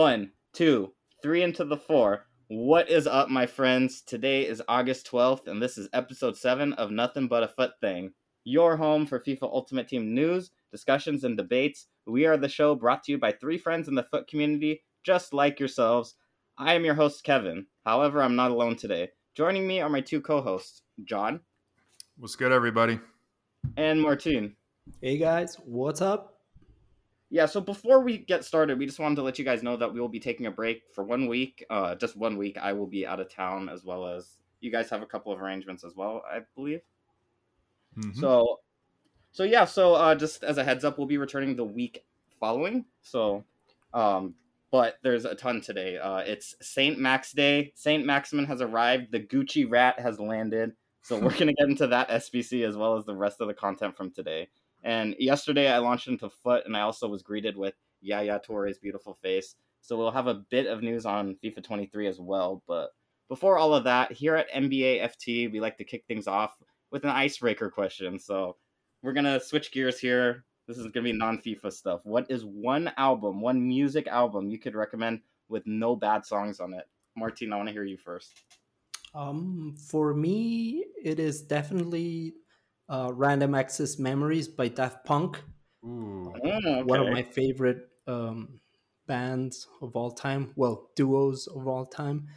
One, two, three into the four. What is up, my friends? Today is August 12th, and this is episode 7 of Nothing But a FUT Thing, your home for FIFA Ultimate Team news, discussions, and debates. We are the show brought to you by three friends in the FUT community, just like yourselves. I am your host, Kevin. However, I'm not alone today. Joining me are my two co hosts, John What's good, everybody? and Martine. Hey guys, what's up? Yeah, so before we get started, we just wanted to let you guys know that we will be taking a break for one week. Uh, just one week. I will be out of town as well as you guys have a couple of arrangements as well, I believe. Mhm. So, so yeah. So uh, just as a heads up, we'll be returning the week following. So, um, but there's a ton today. Uh, it's Saint Max Day. Saint Maximin has arrived. The Gucci Rat has landed. So we're gonna get into that SBC as well as the rest of the content from today. And yesterday I launched into FUT, and I also was greeted with Yaya Toure's beautiful face. So we'll have a bit of news on FIFA 23 as well. But before all of that, here at NBA FT, we like to kick things off with an icebreaker question. So we're gonna switch gears here. This is gonna be non-FIFA stuff. What is one album, one music album you could recommend with no bad songs on it? Martin, I want to hear you first. Um, for me, it is definitely uh, Random Access Memories by Daft Punk, Ooh. Oh, one of my favorite um, bands of all time. Well, duos of all time.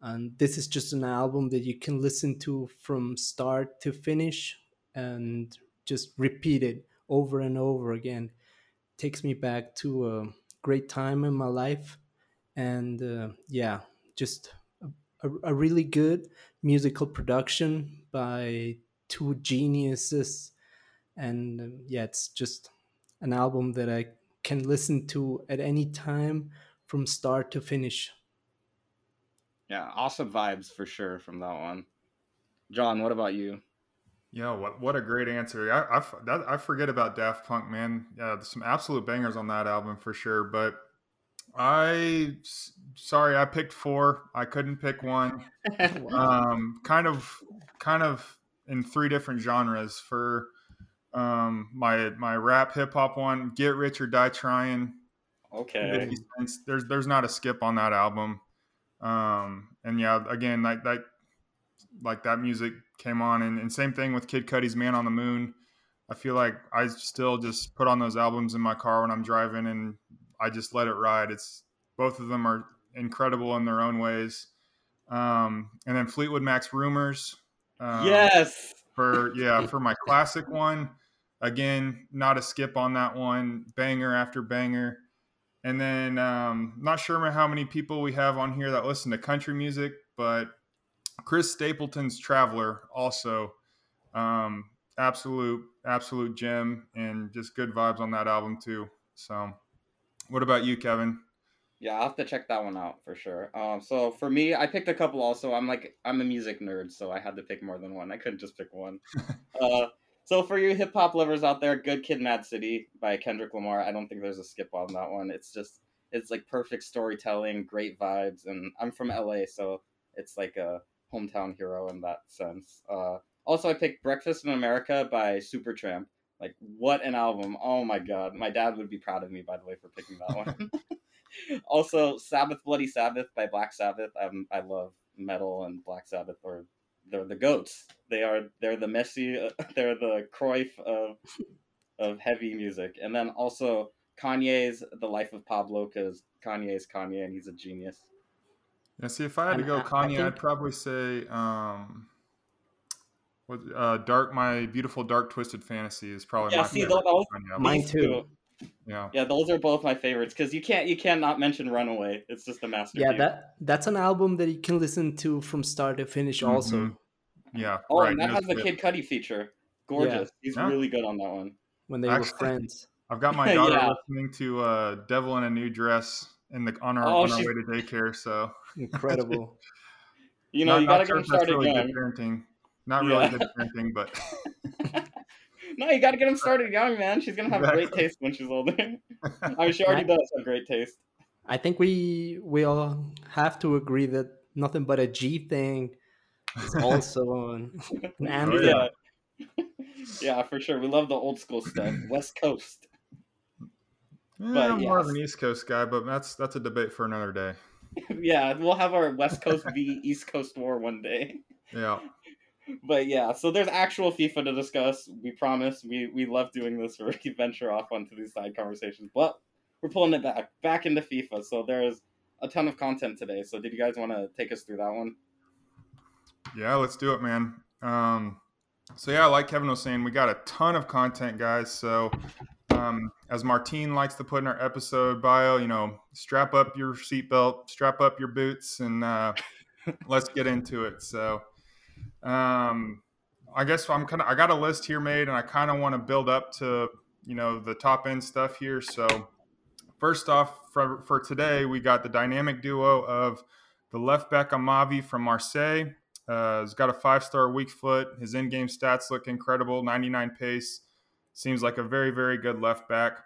And this is just an album that you can listen to from start to finish and just repeat it over and over again. Takes me back to a great time in my life. And uh, yeah, just a, a really good musical production by two geniuses. And um, yeah, it's just an album that I can listen to at any time from start to finish. Yeah, awesome vibes for sure from that one. John, what about you? Yeah, what what a great answer. I I, f- that, I forget about Daft Punk, man. Yeah, there's some absolute bangers on that album for sure. But I sorry, I picked four. I couldn't pick one. Um, kind of, kind of in three different genres. For um, my my rap hip hop one, Get Rich or Die Trying. okay. There's there's not a skip on that album. Um, and yeah, again, like that, like that music came on, and, and same thing with Kid Cudi's "Man on the Moon." I feel like I still just put on those albums in my car when I'm driving, and I just let it ride. It's both of them are incredible in their own ways. Um, and then Fleetwood Mac's "Rumors." Um, yes. for yeah for my classic one again not a skip on that one banger after banger. And then um not sure how many people we have on here that listen to country music but chris stapleton's traveler also um absolute absolute gem and just good vibes on that album too. So what about you kevin Yeah, I'll have to check that one out for sure. Um, so for me, I picked a couple. Also, I'm like I'm a music nerd, so I had to pick more than one. I couldn't just pick one. uh, so for you hip hop lovers out there, "Good Kid, Mad City" by Kendrick Lamar. I don't think there's a skip on that one. It's just it's like perfect storytelling, great vibes, and I'm from LA, so it's like a hometown hero in that sense. Uh, also, I picked "Breakfast in America" by Supertramp. Like, what an album! Oh my god, my dad would be proud of me, by the way, for picking that one. also, Sabbath Bloody Sabbath by Black Sabbath. Um, I love metal and Black Sabbath, or they're the goats. They are they're the Messi, uh, they're the Cruyff of of heavy music. And then also Kanye's The Life of Pablo, because Kanye's Kanye and he's a genius. yeah see if i had to go I- I kanye i'd probably say um what uh dark my beautiful dark twisted fantasy is probably Yeah, my see, favorite those- Kanye. Mine too. Two- yeah Yeah, those are both my favorites because you can't you can't not mention Runaway. It's just a masterpiece. Yeah, that that's an album that you can listen to from start to finish. Also, Mhm. Yeah. Oh, right. and that no has the. Kid Cudi feature. Gorgeous. He's Yeah. really good on that one. when they Actually- were friends. I've got my daughter Yeah. listening to uh, "Devil in a New Dress" in the on our Oh, on our way to daycare. So Incredible. You know, Not- you gotta sure get him started really young. good parenting. Not really Yeah. good parenting, but no, you gotta get him started young, man. She's gonna have great taste when she's older. I mean, she already does have great taste. I think we we all have to agree that nothing but a G thing is also an, an oh, anthem. yeah. yeah. yeah, for sure. We love the old school stuff. West Coast. Eh, but I'm yeah. more of an East Coast guy, but that's that's a debate for another day. yeah, we'll have our West Coast v East Coast war one day. Yeah. But yeah, so there's actual FIFA to discuss. We promise. We we love doing this where we venture off onto these side conversations. But we're pulling it back back into FIFA. So there's a ton of content today. So did you guys want to take us through that one? Yeah, let's do it, man. Um, so yeah, like Kevin was saying, we got a ton of content, guys. So um, as Martine likes to put in our episode bio, you know, strap up your seatbelt, strap up your boots, and uh, let's get into it. So, um, I guess I'm kind of I got a list here made, and I kind of want to build up to you know the top end stuff here. So, first off, for for today, we got the dynamic duo of the left back Amavi from Marseille. Uh, he's got a five star weak foot. His in game stats look incredible 99 pace. Seems like a very, very good left back.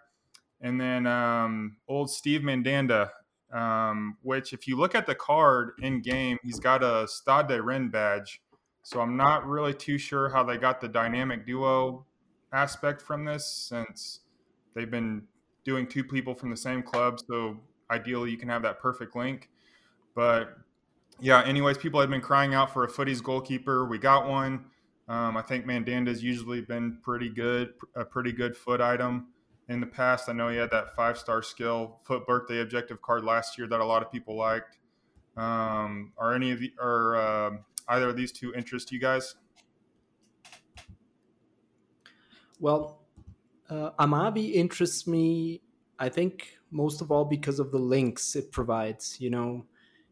And then um, old Steve Mandanda, um, which, if you look at the card in game, he's got a Stade de Rennes badge. So I'm not really too sure how they got the dynamic duo aspect from this since they've been doing two people from the same club. So ideally, you can have that perfect link. But yeah, anyways, people had been crying out for a footies goalkeeper. We got one. Um, I think Mandanda's usually been pretty good, a pretty good FUT item in the past. I know he had that five star skill FUT birthday objective card last year that a lot of people liked. Um, are any of the are uh, either of these two interest you guys? Well, uh, Amavi interests me. I think most of all because of the links it provides. You know,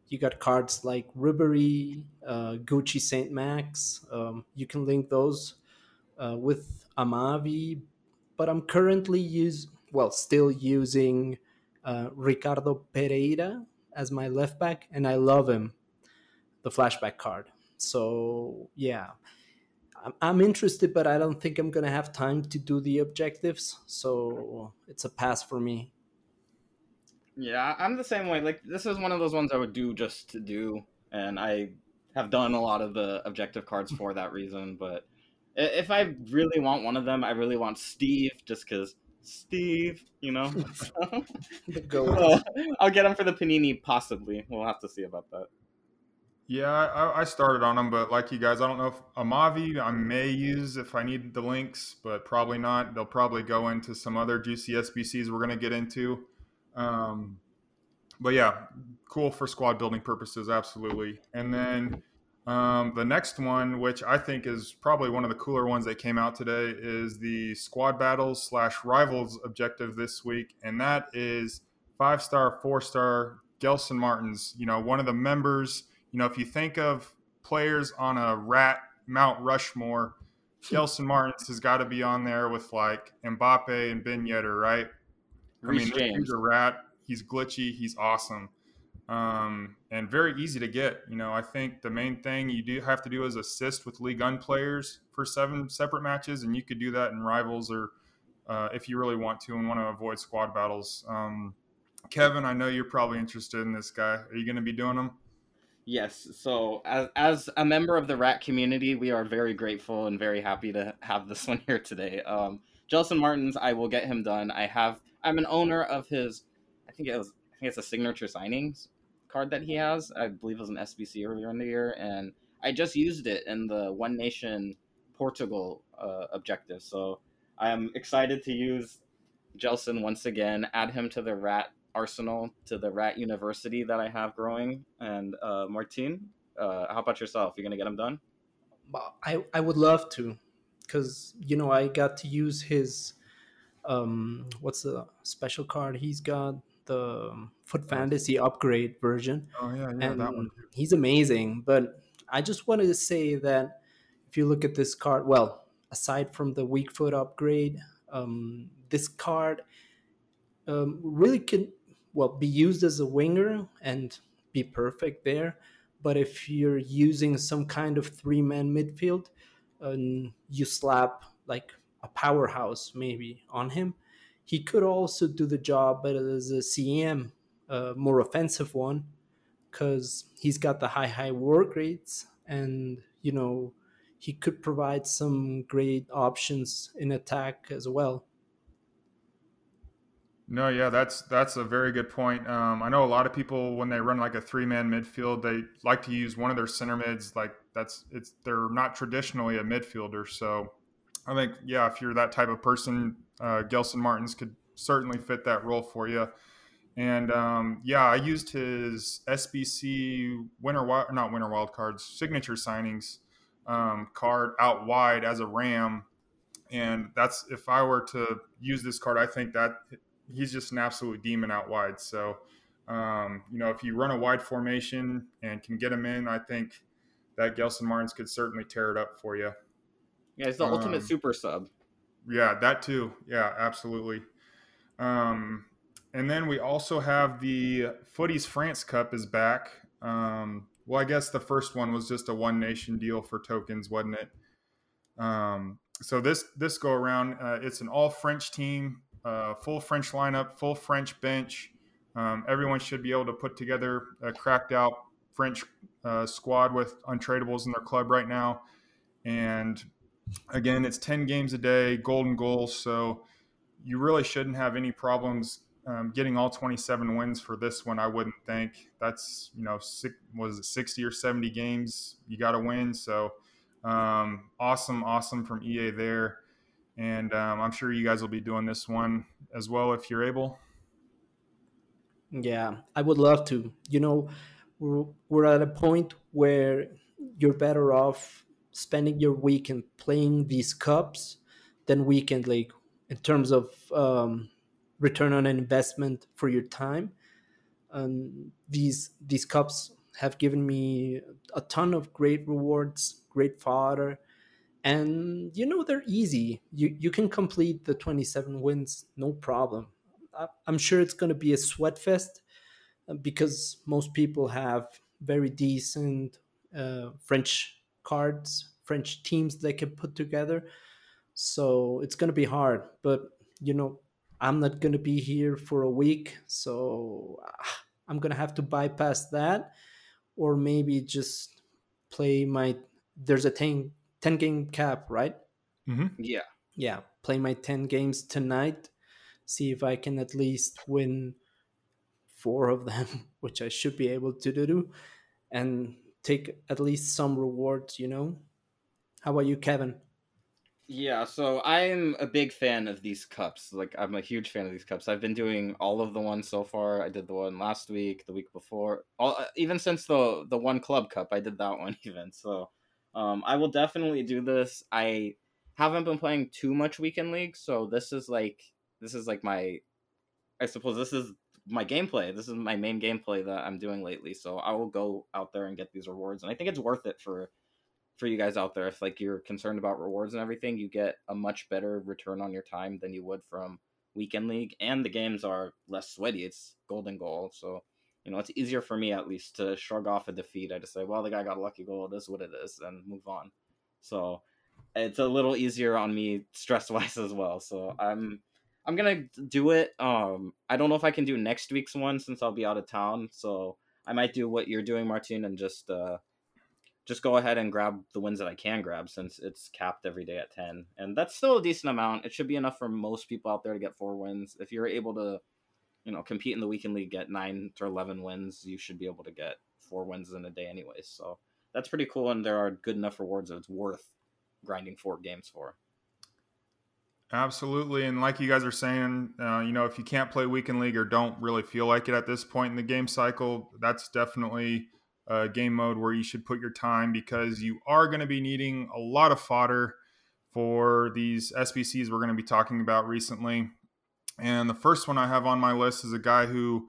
you got cards like Ribery, uh, Gucci Saint Max. Um, you can link those uh, with Amavi, but I'm currently use well still using uh, Ricardo Pereira as my left back, and I love him, the flashback card. So yeah, I'm, I'm interested, but I don't think I'm gonna have time to do the objectives. So it's a pass for me. Yeah, I'm the same way. Like this is one of those ones I would do just to do, and I have done a lot of the objective cards for that reason. But if I really want one of them, I really want Steve, just because Steve, you know. Go. I'll get him for the panini, possibly. We'll have to see about that. Yeah, I, I, started on them, but like you guys, I don't know if Amavi I may use if I need the links, but probably not. They'll probably go into some other juicy SBCs we're going to get into. Um, but yeah, cool for squad building purposes, absolutely. And then um, the next one, which I think is probably one of the cooler ones that came out today, is the squad battles slash rivals objective this week, and that is five star, four star Gelson Martins. You know, one of the members. You know, if you think of players on a rat Mount Rushmore, Gelson Martins has got to be on there with like Mbappe and Ben Yedder, right? I mean, he's a rat. He's glitchy. He's awesome, um, and very easy to get. You know, I think the main thing you do have to do is assist with League One players for seven separate matches, and you could do that in rivals or uh, if you really want to and want to avoid squad battles. Um, Kevin, I know you're probably interested in this guy. Are you going to be doing them? Yes. So, as, as a member of the rat community, we are very grateful and very happy to have this one here today. Um, Gelson Martins, I will get him done. I have I'm an owner of his. I think it was. I think it's a signature signings card that he has. I believe it was an SBC earlier in the year, and I just used it in the One Nation Portugal uh, objective. So I am excited to use Gelson once again. Add him to the Rat arsenal, to the Rat University that I have growing. And uh, Martine, uh, how about yourself? You're gonna get him done? I I would love to, because you know I got to use his um, what's the special card he's got? The FUT Fantasy upgrade version. Oh yeah, yeah, and that one. He's amazing. But I just wanted to say that if you look at this card, well, aside from the weak foot upgrade, um, this card um, really can well be used as a winger and be perfect there. But if you're using some kind of three man midfield, and you slap like a powerhouse maybe on him. He could also do the job, but as a CM, a more offensive one, because he's got the high high work rates, and you know he could provide some great options in attack as well. No, yeah, that's that's a very good point. Um, I know a lot of people when they run like a three man midfield, they like to use one of their center mids. Like that's it's they're not traditionally a midfielder. So I think yeah, if you're that type of person, uh, Gelson Martins could certainly fit that role for you. And um, yeah, I used his SBC winter not winter wild cards, signature signings um, card out wide as a Ram. And that's if I were to use this card, I think that he's just an absolute demon out wide. So, um, you know, if you run a wide formation and can get him in, I think that Gelson Martins could certainly tear it up for you. Yeah, he's the um, ultimate super sub. Yeah, that too. Yeah, absolutely. Um, and then we also have the Footies France Cup is back. Um, well, I guess the first one was just a one nation deal for tokens, wasn't it? Um, so this this go around, uh, it's an all French team, uh, full French lineup, full French bench. Um, everyone should be able to put together a cracked out French uh, squad with untradables in their club right now. And again, it's 10 games a day, golden goals. So you really shouldn't have any problems um, getting all 27 wins for this one, I wouldn't think. That's, you know, six, was it 60 or 70 games you got to win. So um, awesome, awesome from EA there. And um, I'm sure you guys will be doing this one as well if you're able. Yeah, I would love to. You know, we're, we're at a point where you're better off spending your weekend playing these cups than weekend, like in terms of um, return on an investment for your time. And these these cups have given me a ton of great rewards, great fodder, and you know they're easy. You you can complete the 27 wins no problem. I'm sure it's going to be a sweat fest uh, because most people have very decent uh, French cards, French teams they can put together. So it's going to be hard, but you know I'm not going to be here for a week, so I'm going to have to bypass that or maybe just play my there's a 10, 10 game cap, right? Mm-hmm. Yeah. Yeah, play my 10 games tonight, see if I can at least win four of them, which I should be able to do and take at least some rewards, you know? How about you, Kevin? Yeah, so I'm a big fan of these cups. Like I'm a huge fan of these cups. I've been doing all of the ones so far. I did the one last week, the week before, all, uh, even since the the one club cup, I did that one even. So, um, I will definitely do this. I haven't been playing too much weekend league, so this is like this is like my, I suppose this is my gameplay. This is my main gameplay that I'm doing lately. So I will go out there and get these rewards, and I think it's worth it for for you guys out there if like you're concerned about rewards and everything you get a much better return on your time than you would from weekend league and the games are less sweaty it's golden goal so you know it's easier for me at least to shrug off a defeat i just say well the guy got a lucky goal it is what it is and move on so it's a little easier on me stress wise as well so i'm i'm gonna do it um i don't know if i can do next week's one since i'll be out of town so i might do what you're doing martin and just uh just go ahead and grab the wins that I can grab since it's capped every day at 10. And that's still a decent amount. It should be enough for most people out there to get four wins. If you're able to, you know, compete in the weekend league, get nine to 11 wins, you should be able to get four wins in a day anyways. So that's pretty cool. And there are good enough rewards that it's worth grinding four games for. Absolutely. And like you guys are saying, uh, you know, if you can't play weekend league or don't really feel like it at this point in the game cycle, that's definitely a game mode where you should put your time because you are going to be needing a lot of fodder for these SBCs we're going to be talking about recently. And the first one I have on my list is a guy who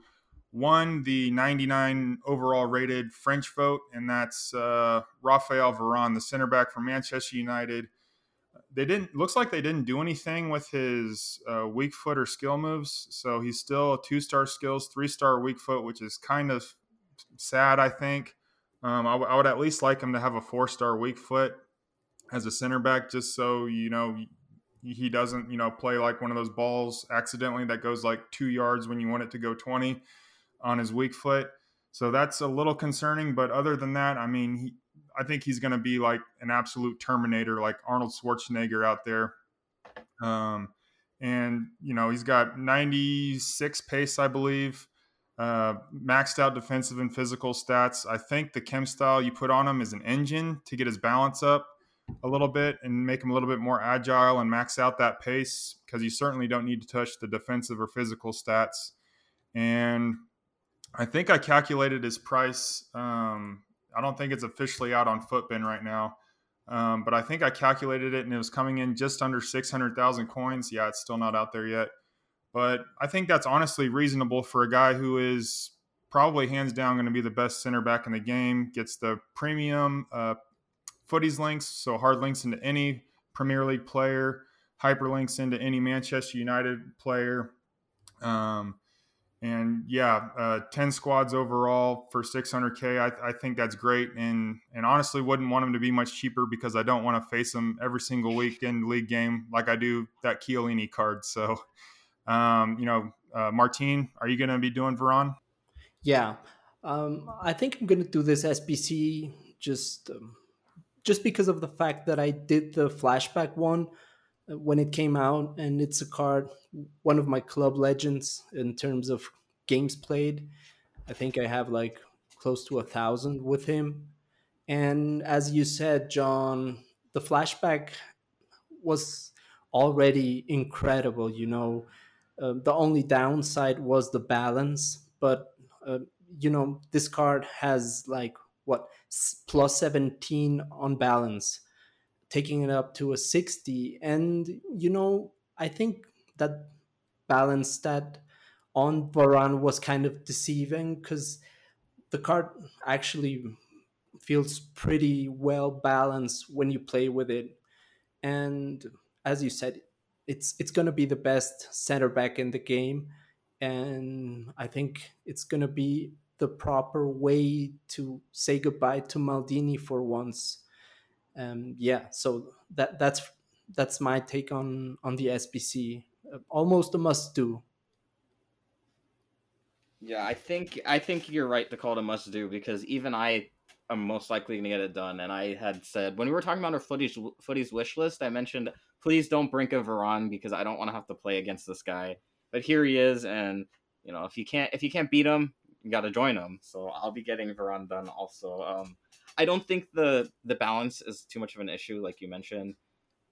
won the 99 overall rated French vote, and that's uh, Raphael Varane, the center back from Manchester United. They didn't looks like they didn't do anything with his uh, weak foot or skill moves, so he's still a two star skills, three star weak foot, which is kind of sad. I think um, I, w- I would at least like him to have a four star weak foot as a center back, just so you know he doesn't you know play like one of those balls accidentally that goes like two yards when you want it to go twenty on his weak foot. So that's a little concerning. But other than that, I mean, he, I think he's going to be like an absolute Terminator, like Arnold Schwarzenegger out there. Um, and you know he's got 96 pace, I believe. Uh, maxed out defensive and physical stats. I think the chem style you put on him is an engine to get his balance up a little bit and make him a little bit more agile and max out that pace because you certainly don't need to touch the defensive or physical stats. And I think I calculated his price. Um, I don't think it's officially out on Futbin right now, um, but I think I calculated it and it was coming in just under 600,000 coins. Yeah, it's still not out there yet. But I think that's honestly reasonable for a guy who is probably hands down going to be the best center back in the game, gets the premium uh, FUTTIES links, so hard links into any Premier League player, hyperlinks into any Manchester United player. Um, and yeah, uh, 10 squads overall for 600K. I, I, think that's great. And, and honestly, wouldn't want them to be much cheaper because I don't want to face them every single week in league game like I do that Chiellini card. So, um, you know, uh, Martine, are you going to be doing Varane? Yeah. Um, I think I'm going to do this SBC just um, just because of the fact that I did the flashback one when it came out, and it's a card, one of my club legends in terms of games played. I think I have like close to a thousand with him. And as you said, John, the flashback was already incredible. You know, uh, the only downside was the balance, but uh, you know, this card has like what plus 17 on balance taking it up to a 60 and you know i think that balance stat on Varane was kind of deceiving because the card actually feels pretty well balanced when you play with it. And as you said it's it's going to be the best center back in the game. And i think it's going to be the proper way to say goodbye to Maldini for once. Um, yeah, so that that's that's my take on on the SBC. Almost a must do. Yeah, I think I think you're right to call it a must do because even I am most likely gonna get it done. And I had said when we were talking about our footies FUTTIES wish list, I mentioned please don't brink a Varane because I don't want to have to play against this guy. But here he is, and you know if you can't if you can't beat him, got to join them. So I'll be getting Varane done also. Um, I don't think the the balance is too much of an issue, like you mentioned.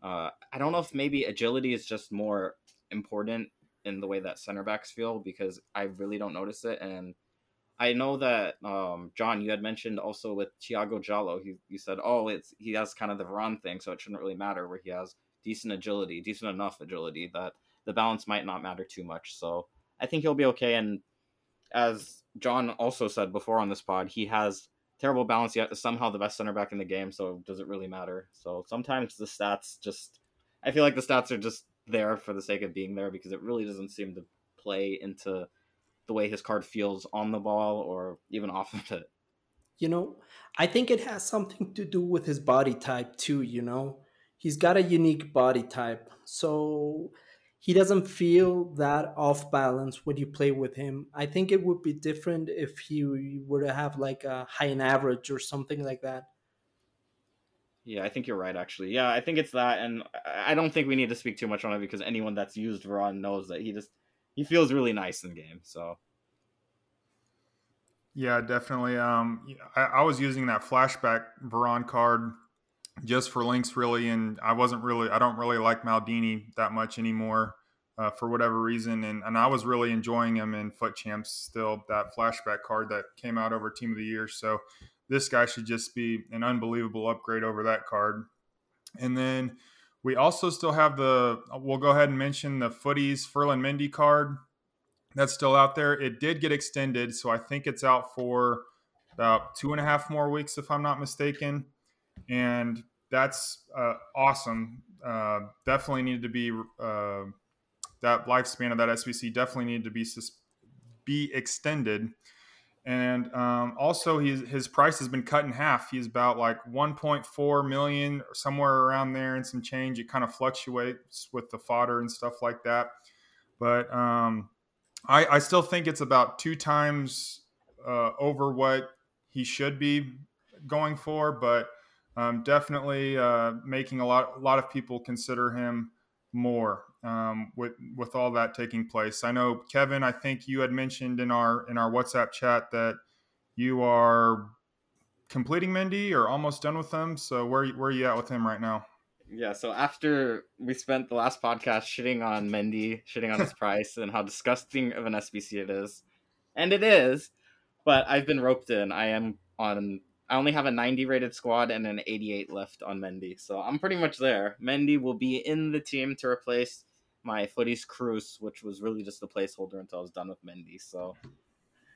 Uh, I don't know if maybe agility is just more important in the way that center backs feel because I really don't notice it. And I know that um, John, you had mentioned also with Thiago Jallo, he you said, oh, it's he has kind of the Varane thing, so it shouldn't really matter where he has decent agility, decent enough agility that the balance might not matter too much. So I think he'll be okay. And as John also said before on this pod, he has terrible balance yet somehow the best center back in the game, so does it really matter? So sometimes the stats just I feel like the stats are just there for the sake of being there because it really doesn't seem to play into the way his card feels on the ball or even off of it. You know, I think it has something to do with his body type too, you know. He's got a unique body type. So he doesn't feel that off balance when you play with him. I think it would be different if he were to have like a high and average or something like that. Yeah, I think you're right. Actually, yeah, I think it's that, and I don't think we need to speak too much on it because anyone that's used Varane knows that he just he feels really nice in game. So. Yeah, definitely. Um, I, I was using that flashback Varane card just for links really and i wasn't really i don't really like maldini that much anymore uh, for whatever reason and, and i was really enjoying him in FUT champs still that flashback card that came out over team of the year so this guy should just be an unbelievable upgrade over that card. And then we also still have the we'll go ahead and mention the footies Ferland Mendy card that's still out there. It did get extended so i think it's out for about two and a half more weeks if i'm not mistaken and that's uh, awesome. Uh, definitely needed to be uh, that lifespan of that SBC definitely needed to be be extended. And um, also, his his price has been cut in half. He's about like 1.4 million, or somewhere around there, and some change. It kind of fluctuates with the fodder and stuff like that. But um, I, I still think it's about two times uh, over what he should be going for. But um, definitely uh, making a lot a lot of people consider him more. um, with with all that taking place. I know Kevin. I think you had mentioned in our in our WhatsApp chat that you are completing Mendy or almost done with him. So where where are you at with him right now? Yeah, so after we spent the last podcast shitting on Mendy, shitting on his price and how disgusting of an SBC it is, and it is, but I've been roped in. I am on. I only have a 90 rated squad and an 88 left on Mendy, so I'm pretty much there. Mendy will be in the team to replace my Footies Kroos, which was really just a placeholder until I was done with Mendy. So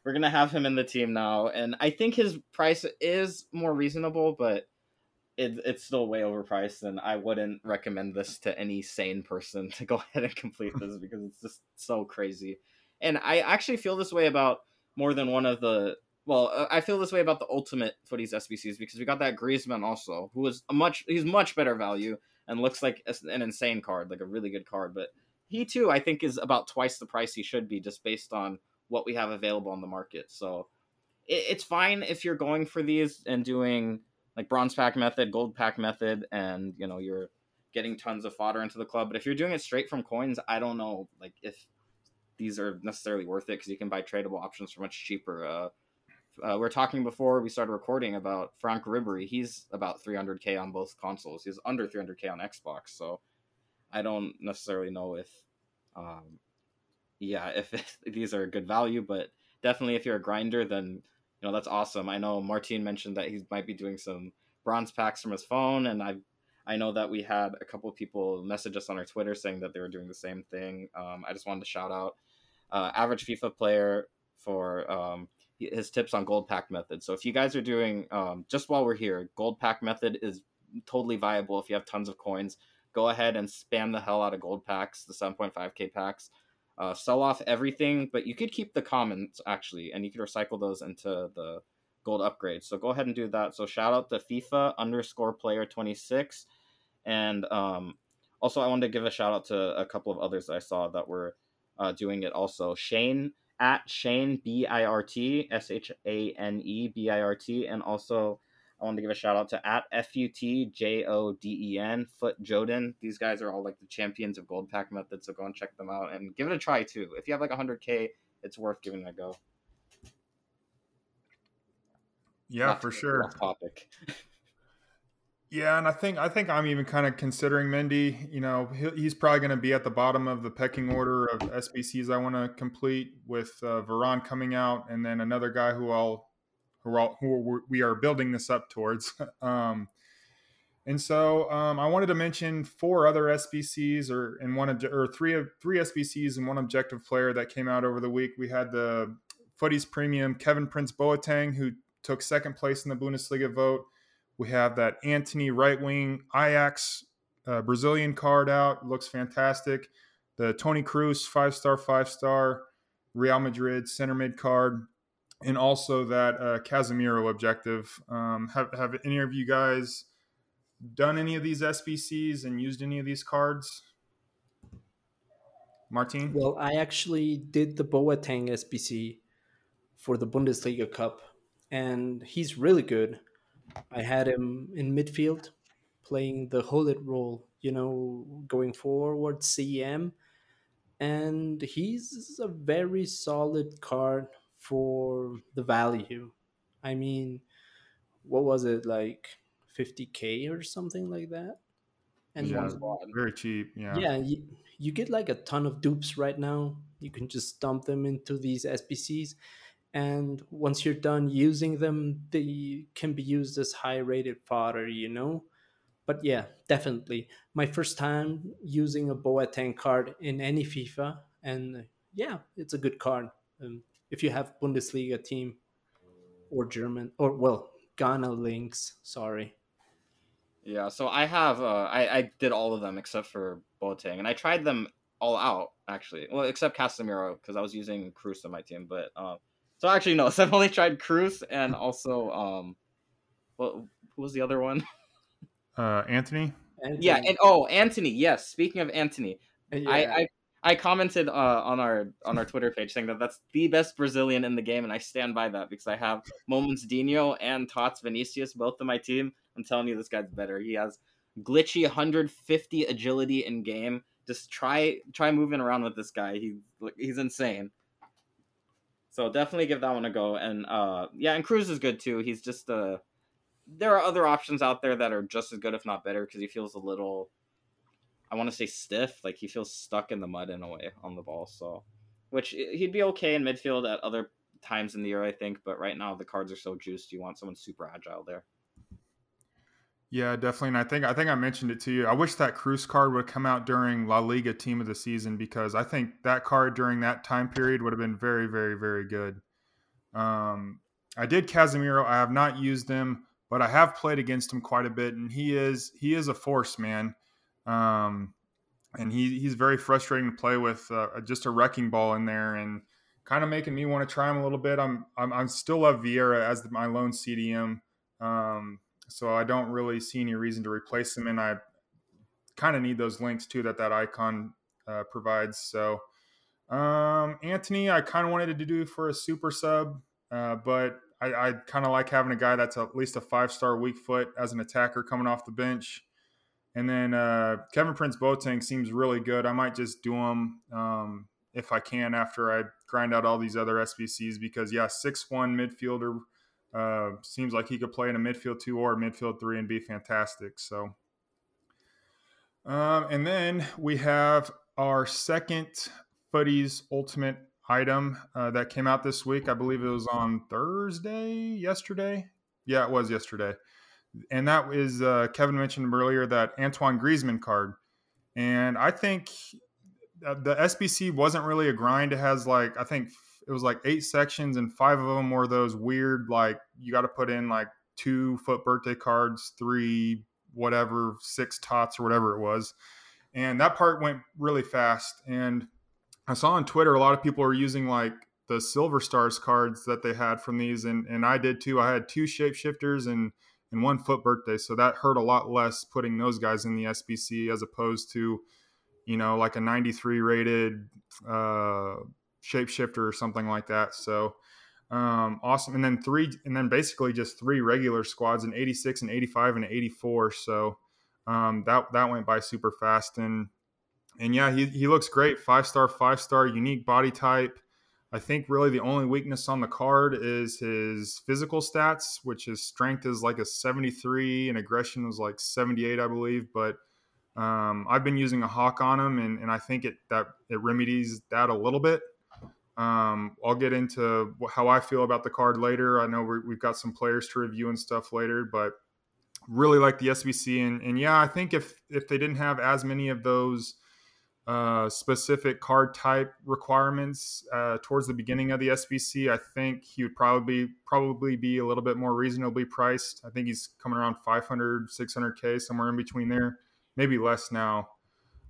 we're gonna have him in the team now, and I think his price is more reasonable, but it, it's still way overpriced, and I wouldn't recommend this to any sane person to go ahead and complete this because it's just so crazy. And I actually feel this way about more than one of the. Well, uh, I feel this way about the ultimate footies SBCs because we got that Griezmann also, who is a much he's much better value and looks like an insane card, like a really good card. But he too, I think, is about twice the price he should be just based on what we have available on the market. So it, it's fine if you're going for these and doing like bronze pack method, gold pack method, and you know you're getting tons of fodder into the club. But if you're doing it straight from coins, I don't know like if these are necessarily worth it because you can buy tradable options for much cheaper. Uh, uh, we are talking before we started recording about Franck Ribery. He's about 300k on both consoles. He's under 300k on Xbox. So I don't necessarily know if, um, yeah, if, if these are a good value, but definitely if you're a grinder, then you know that's awesome. I know Martin mentioned that he might be doing some bronze packs from his phone, and I I know that we had a couple of people message us on our Twitter saying that they were doing the same thing. Um, I just wanted to shout out uh, average FIFA player for um, his tips on gold pack method. So if you guys are doing um, just while we're here, gold pack method is totally viable if you have tons of coins. Go ahead and spam the hell out of gold packs, the 7.5k packs. Uh, sell off everything, but you could keep the commons actually, and you could recycle those into the gold upgrades. So go ahead and do that. So shout out to FIFA underscore player 26. And um, also, I wanted to give a shout out to a couple of others I saw that were uh, doing it also. Shane at Shane B I R T S H A N E B I R T, and also I wanted to give a shout out to at F U T J O D E N Foot Joden. These guys are all like the champions of Gold Pack Method, so go and check them out and give it a try too. If you have like 100k, it's worth giving it a go. Yeah, Not for sure. Topic. Yeah, and I think I think I'm even kind of considering Mendy. You know, he's probably going to be at the bottom of the pecking order of SBCs I want to complete with uh, coming out, and then another guy who I'll who, all, who we are building this up towards. um, and so um, I wanted to mention four other SBCs or in one or three of three SBCs and one objective player that came out over the week. We had the Footies Premium Kevin Prince Boateng who took second place in the Bundesliga vote. We have that Antony right wing Ajax uh, Brazilian card out. Looks fantastic. The Toni Kroos five star, five star Real Madrid center mid card. And also that uh, Casemiro objective. Um, have, have any of you guys done any of these SBCs and used any of these cards? Martin? Well, I actually did the Boateng SBC for the Bundesliga Cup, and he's really good. I had him in midfield playing the Gullit role, you know, going forward, CM. And he's a very solid card for the value. I mean, what was it like 50k or something like that? And yeah, very cheap. Yeah. Yeah, you, you get like a ton of dupes right now. You can just dump them into these SBCs and once you're done using them they can be used as high rated fodder you know? But yeah definitely. My first time using a boateng card in any fifa and yeah it's a good card. Um, if you have bundesliga team or german or well ghana links sorry. Yeah so i have uh, I, I did all of them except for boateng and i tried them all out actually. Well except casemiro because i was using Kroos on my team but uh, so actually, no. So I've only tried Kroos and also um, what who was the other one? Uh, Anthony. Antony. Yeah, and oh, Anthony. Yes. Speaking of Anthony, yeah. I, I I commented uh, on our on our Twitter page saying that that's the best Brazilian in the game, and I stand by that because I have Moments Dinho and Tots Vinicius both on my team. I'm telling you, this guy's better. He has glitchy 150 agility in game, just try try moving around with this guy. He he's insane. So definitely give that one a go. And uh, yeah, and Kroos is good too. He's just uh, there are other options out there that are just as good, if not better, because he feels a little. I want to say stiff, like he feels stuck in the mud in a way on the ball. So, which he'd be okay in midfield at other times in the year, I think. But right now the cards are so juiced, you want someone super agile there. Yeah, definitely. And I think I think I mentioned it to you. I wish that Kroos card would come out during La Liga Team of the Season because I think that card during that time period would have been very, very, very good. Um, I did Casemiro. I have not used him, but I have played against him quite a bit, and he is he is a force, man. Um, and he he's very frustrating to play with. Uh, just a wrecking ball in there, and kind of making me want to try him a little bit. I'm I'm, I'm still love Vieira as my lone CDM. Um, so I don't really see any reason to replace them. and I kind of need those links too that that icon uh, provides. So um, Antony, I kind of wanted to do for a super sub, uh, but I, I kind of like having a guy that's at least a five star weak foot as an attacker coming off the bench. And then uh, Kevin Prince Boateng seems really good. I might just do him um, if I can after I grind out all these other SBCs because yeah, six one midfielder uh, seems like he could play in a midfield two or midfield three and be fantastic. So, um, and then we have our second Footies Ultimate item uh, that came out this week. I believe it was on Thursday, yesterday. Yeah, it was yesterday. And that is uh, Kevin mentioned earlier that Antoine Griezmann card. And I think uh, the SBC wasn't really a grind. It has like, I think it was like eight sections and five of them were those weird like you got to put in like two FUT birthday cards three whatever six tots or whatever it was. And that part went really fast and i saw on twitter a lot of people are using like the silver stars cards that they had from these and, and i did too. I had two shapeshifters and and one FUT birthday so that hurt a lot less putting those guys in the sbc as opposed to you know like a 93 rated uh shapeshifter or something like that. So um, awesome. And then three, and then basically just three regular squads in 86 and 85 and 84. So um, that that went by super fast. And and yeah, he, he looks great. Five star, five star, unique body type. I think really the only weakness on the card is his physical stats, which his strength is like a 73 and aggression was like 78, I believe. But um, I've been using a hawk on him, and, and I think it that it remedies that a little bit. Um, I'll get into how I feel about the card later. I know we have got some players to review and stuff later, but really like the SBC. And, and yeah, I think if if they didn't have as many of those uh, specific card type requirements uh, towards the beginning of the SBC, I think he would probably probably be a little bit more reasonably priced. I think he's coming around 500, 600k, somewhere in between there, maybe less now.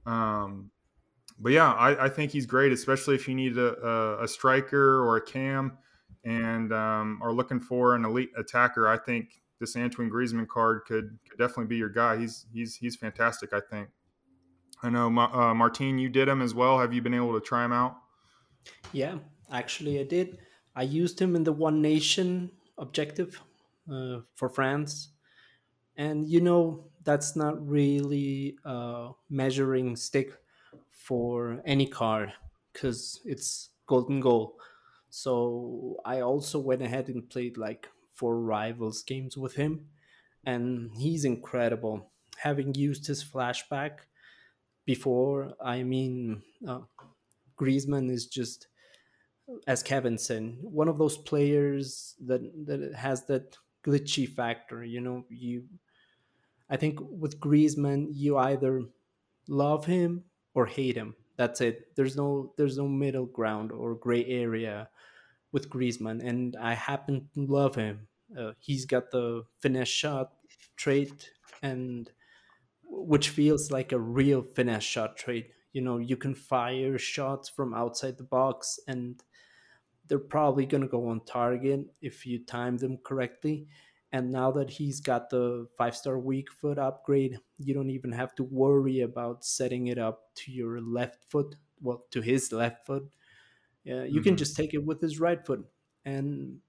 Um, but yeah, I, I, think he's great, especially if you need a, a, a striker or a cam and um, are looking for an elite attacker. I think this Antoine Griezmann card could, could definitely be your guy. He's he's he's fantastic. I think. I know, uh, Martine, you did him as well. Have you been able to try him out? Yeah, actually, I did. I used him in the One Nation objective uh, for France, and you know that's not really a measuring stick for any card because it's golden goal. So I also went ahead and played like four rivals games with him, and he's incredible. Having used his flashback before, I mean, uh, Griezmann is just, as Kevin said, one of those players that that has that glitchy factor. You know, you. I think with Griezmann, you either love him or hate him. That's it. There's no there's no middle ground or gray area with Griezmann, and I happen to love him. Uh, he's got the finesse shot trait, and which feels like a real finesse shot trait. You know, you can fire shots from outside the box, and they're probably going to go on target if you time them correctly. And now that he's got the five star weak foot upgrade, you don't even have to worry about setting it up to your left foot, well, to his left foot. Yeah, you mm-hmm. can just take it with his right foot. And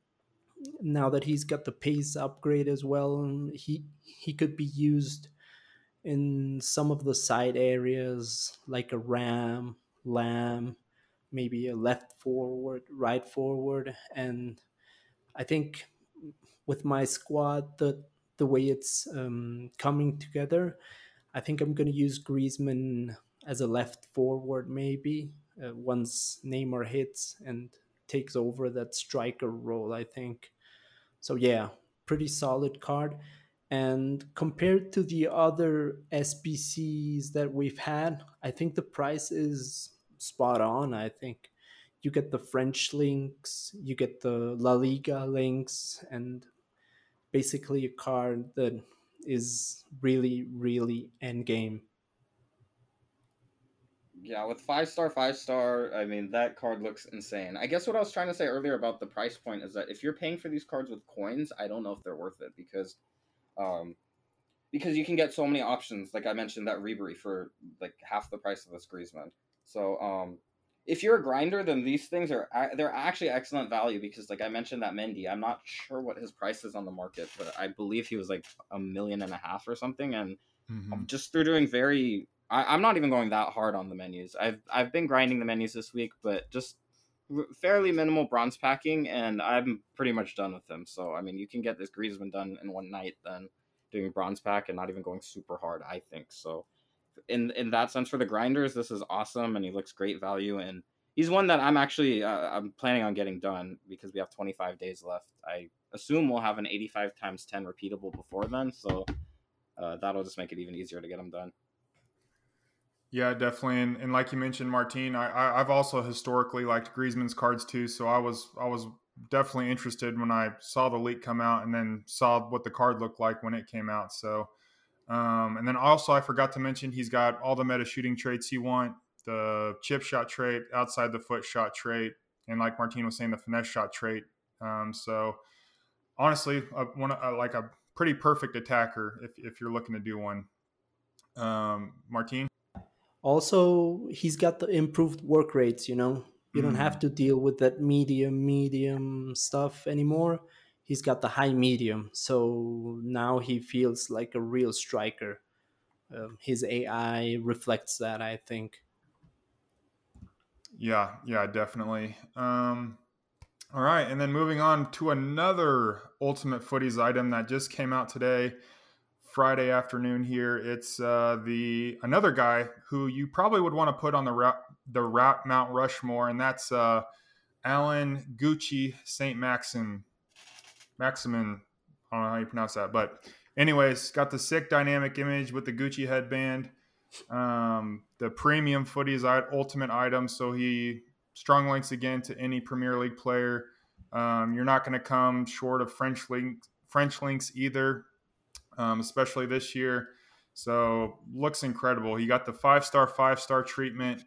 now that he's got the pace upgrade as well, he he could be used in some of the side areas, like a ram, lamb, maybe a left forward, right forward, and I think with my squad, the the way it's um, coming together, I think I'm going to use Griezmann as a left forward, maybe uh, once Neymar hits and takes over that striker role. I think so. Yeah, pretty solid card. And compared to the other SBCs that we've had, I think the price is spot on. I think you get the French links, you get the La Liga links, and basically a card that is really, really end game. Yeah, with five star, five star, I mean that card looks insane. I guess what I was trying to say earlier about the price point is that if you're paying for these cards with coins, I don't know if they're worth it because, um, because you can get so many options. Like I mentioned, that Ribery for like half the price of this Griezmann. So um, if you're a grinder, then these things are they're actually excellent value because, like I mentioned, that Mendy. I'm not sure what his price is on the market, but I believe he was like a million and a half or something. And mm-hmm. just through doing very, I, am not even going that hard on the menus. I've I've been grinding the menus this week, but just fairly minimal bronze packing, and I'm pretty much done with them. So I mean, you can get this Griezmann done in one night, then doing bronze pack and not even going super hard. I think so in in that sense for the grinders, this is awesome, and he looks great value. And he's one that I'm actually uh, I'm planning on getting done because we have 25 days left. I assume we'll have an 85 times 10 repeatable before then, so uh, that'll just make it even easier to get them done. Yeah, definitely, and, and like you mentioned, Martine, I, I have also historically liked Griezmann's cards too. So I was I was definitely interested when I saw the leak come out, and then saw what the card looked like when it came out. So um, and then also, I forgot to mention he's got all the meta shooting traits you want the chip shot trait, outside the foot shot trait, and like Martin was saying, the finesse shot trait. Um, so, honestly, uh, one uh, like a pretty perfect attacker if, if you're looking to do one. Um, Martin? Also, he's got the improved work rates, you know? You mm. don't have mm. to deal with that medium, medium stuff anymore he's got the high medium. So now he feels like a real striker. Um, his AI reflects that, I think. Yeah, yeah, definitely. Um, all right, and then moving on to another Ultimate Footies item that just came out today, Friday afternoon. Here, it's uh, the another guy who you probably would want to put on the rap, the rap Mount Rushmore, and that's uh, Allan Gucci Saint Maxim Maximin. I don't know how you pronounce that, but anyways, got the sick dynamic image with the Gucci headband. Um, the premium footies ultimate item, so he strong links again to any Premier League player. Um, you're not going to come short of French links, French links either, um, especially this year. So looks incredible. He got the five star, five star treatment.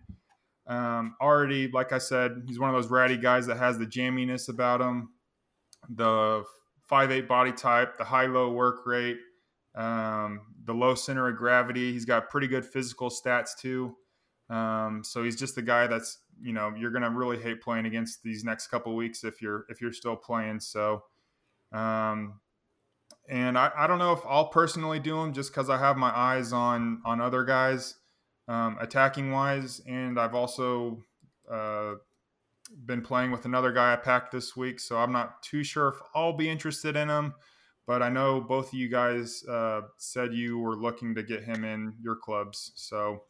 Um, already, like I said, he's one of those ratty guys that has the jamminess about him. The five eight body type, the high low work rate, um, the low center of gravity. He's got pretty good physical stats too. Um, so he's just the guy that's you know you're gonna really hate playing against these next couple weeks if you're if you're still playing. So, um, and I, I don't know if I'll personally do him just because I have my eyes on on other guys um, attacking wise, and I've also uh, been playing with another guy I packed this week, so I'm not too sure if I'll be interested in him. But I know both of you guys uh, said you were looking to get him in your clubs. So,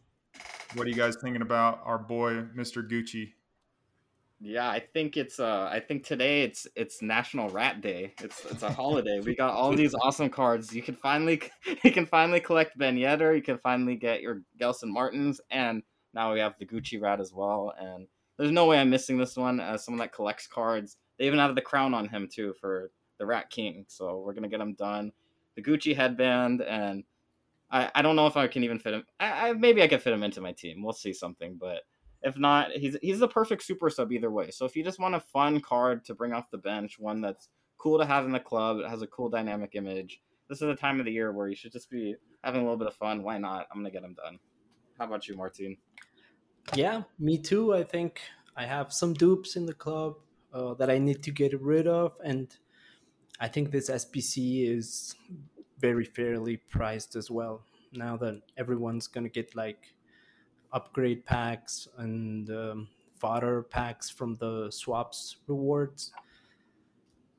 what are you guys thinking about our boy, Mr. Gucci? Yeah, I think it's uh I think today it's it's National Rat Day. It's it's a holiday. we got all these awesome cards. You can finally you can finally collect Ben Yedder, you can finally get your Gelson Martins, and now we have the Gucci Rat as well. And there's no way I'm missing this one as someone that collects cards. They even have the crown on him too for the Rat King, so we're gonna get him done. The Gucci headband, and I, I don't know if I can even fit him. I, I maybe I could fit him into my team. We'll see something, but if not, he's he's the perfect super sub either way. So if you just want a fun card to bring off the bench, one that's cool to have in the club, it has a cool dynamic image. This is the time of the year where you should just be having a little bit of fun. Why not? I'm gonna get him done. How about you, Martin? Yeah, me too. I think I have some dupes in the club uh, that I need to get rid of, and I think this SBC is very fairly priced as well. now that everyone's gonna get like upgrade packs and um, fodder packs from the swaps rewards.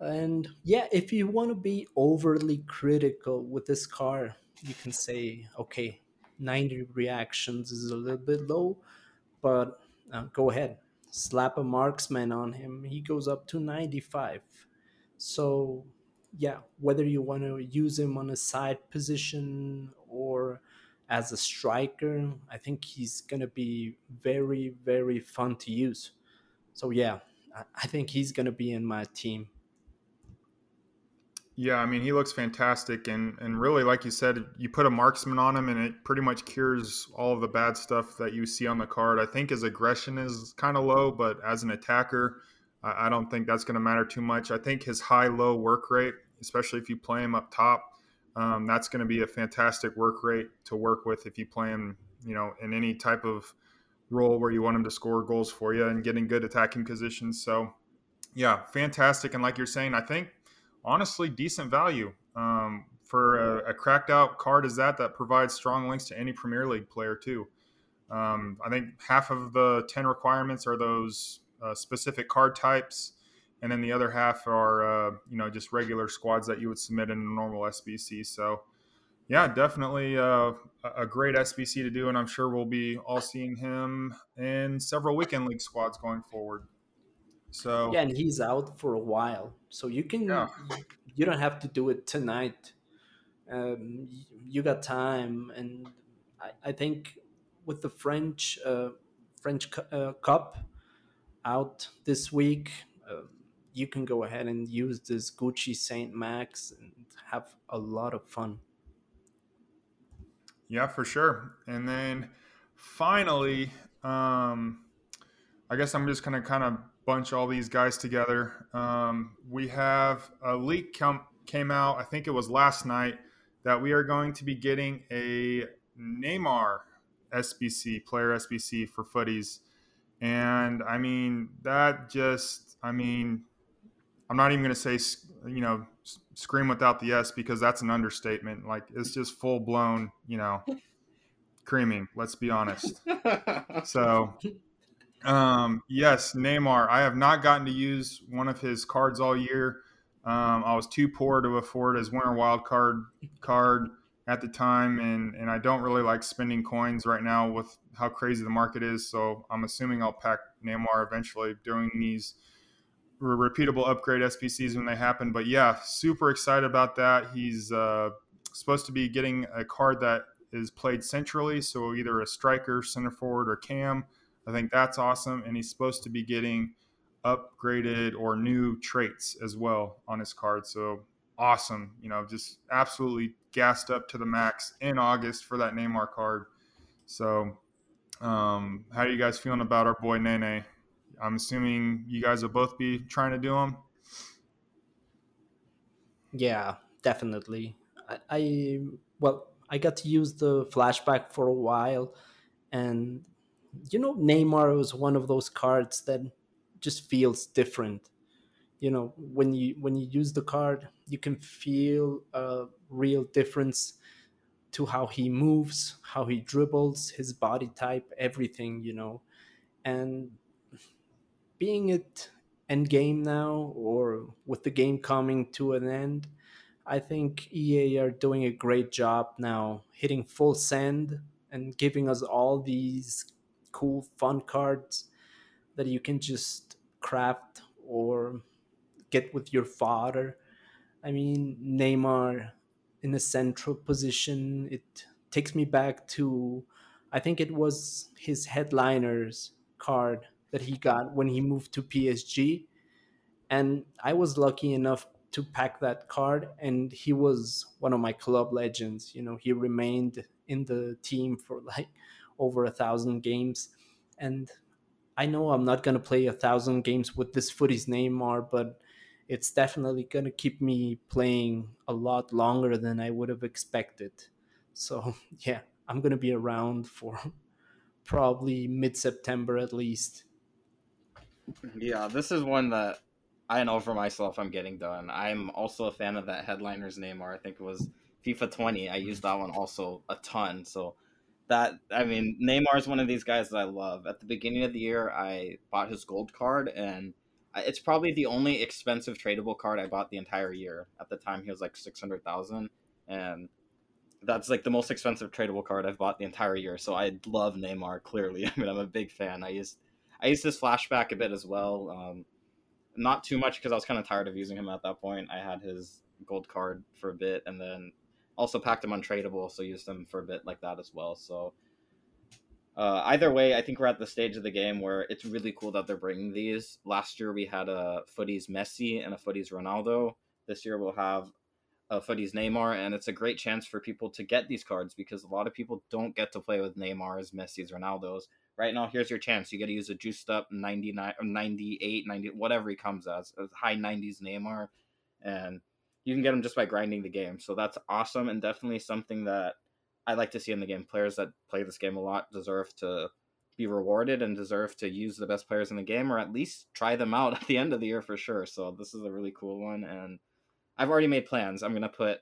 And yeah, if you want to be overly critical with this car, you can say, okay, 90 reactions is a little bit low, but uh, go ahead, slap a marksman on him. He goes up to 95. So, yeah, whether you want to use him on a side position or as a striker, I think he's going to be very, very fun to use. So, yeah, I think he's going to be in my team. Yeah, I mean, he looks fantastic. And, and really, like you said, you put a marksman on him and it pretty much cures all of the bad stuff that you see on the card. I think his aggression is kind of low, but as an attacker, I, I don't think that's going to matter too much. I think his high low work rate, especially if you play him up top, um, that's going to be a fantastic work rate to work with if you play him, you know, in any type of role where you want him to score goals for you and getting good attacking positions. So, yeah, fantastic. And like you're saying, I think honestly decent value um, for a, a, cracked out card as that that provides strong links to any Premier League player too. Um, I think half of the ten requirements are those uh, specific card types, and then the other half are uh, you know just regular squads that you would submit in a normal SBC. So. Yeah, definitely uh, a great SBC to do, and I'm sure we'll be all seeing him in several weekend league squads going forward. So yeah, and he's out for a while, so you can yeah. you don't have to do it tonight. Um, you got time, and I, I think with the French uh, French uh, Cup out this week, uh, you can go ahead and use this Gucci Saint Max and have a lot of fun. Yeah, for sure. And then finally, um, I guess I'm just gonna kind of bunch all these guys together. Um, we have a leak come, came out, I think it was last night, that we are going to be getting a Neymar SBC, player SBC for footies. And I mean, that just, I mean, I'm not even going to say, you know, scream without the S because that's an understatement. Like, it's just full blown, you know, creaming, let's be honest. So um, yes, Neymar. I have not gotten to use one of his cards all year. Um, I was too poor to afford his winter wild card card at the time, and and I don't really like spending coins right now with how crazy the market is. So I'm assuming I'll pack Neymar eventually during these repeatable upgrade SBCs when they happen. But yeah, super excited about that. He's uh, supposed to be getting a card that is played centrally, so either a striker, center forward, or cam. I think that's awesome. And he's supposed to be getting upgraded or new traits as well on his card. So awesome. You know, just absolutely gassed up to the max in August for that Neymar card. So, um, how are you guys feeling about our boy Nene? I'm assuming you guys will both be trying to do him. Yeah, definitely. I, I well, I got to use the flashback for a while, and you know, Neymar was one of those cards that just feels different. You know, when you when you use the card, you can feel a real difference to how he moves, how he dribbles, his body type, everything, you know. And being it end game now or with the game coming to an end, I think EA are doing a great job now hitting full send and giving us all these cool fun cards that you can just craft or get with your father. I mean, Neymar in a central position, it takes me back to, I think it was his headliners card that he got when he moved to PSG. And I was lucky enough to pack that card, and he was one of my club legends. You know, he remained in the team for like over a thousand games. And I know I'm not to play a thousand games with this footy's name Neymar, but it's definitely to keep me playing a lot longer than I would have expected. So, yeah, I'm to be around for probably mid September at least. Yeah, this is one that I know for myself I'm getting done. I'm also a fan of that headliner's Neymar. I think it was FIFA 20, I used that one also a ton. So that I mean, Neymar is one of these guys that I love. At the beginning of the year, I bought his gold card, and it's probably the only expensive tradable card I bought the entire year. At the time, he was like six hundred thousand, and that's like the most expensive tradable card I've bought the entire year. So I love Neymar. Clearly, I mean, I'm a big fan. I used I used his flashback a bit as well. Um, not too much because I was kind of tired of using him at that point. I had his gold card for a bit, and then also packed him untradeable, so used him for a bit like that as well. So uh, either way, I think we're at the stage of the game where it's really cool that they're bringing these. Last year we had a Footies Messi and a Footies Ronaldo. This year we'll have a Footies Neymar, and it's a great chance for people to get these cards because a lot of people don't get to play with Neymar's, Messi's, Ronaldo's. Right now, here's your chance. You get to use a juiced up 99 98, 90, whatever he comes as, high 90s Neymar, and you can get them just by grinding the game. So that's awesome and definitely something that I like to see in the game. Players that play this game a lot deserve to be rewarded and deserve to use the best players in the game or at least try them out at the end of the year for sure. So this is a really cool one and I've already made plans. I'm going to put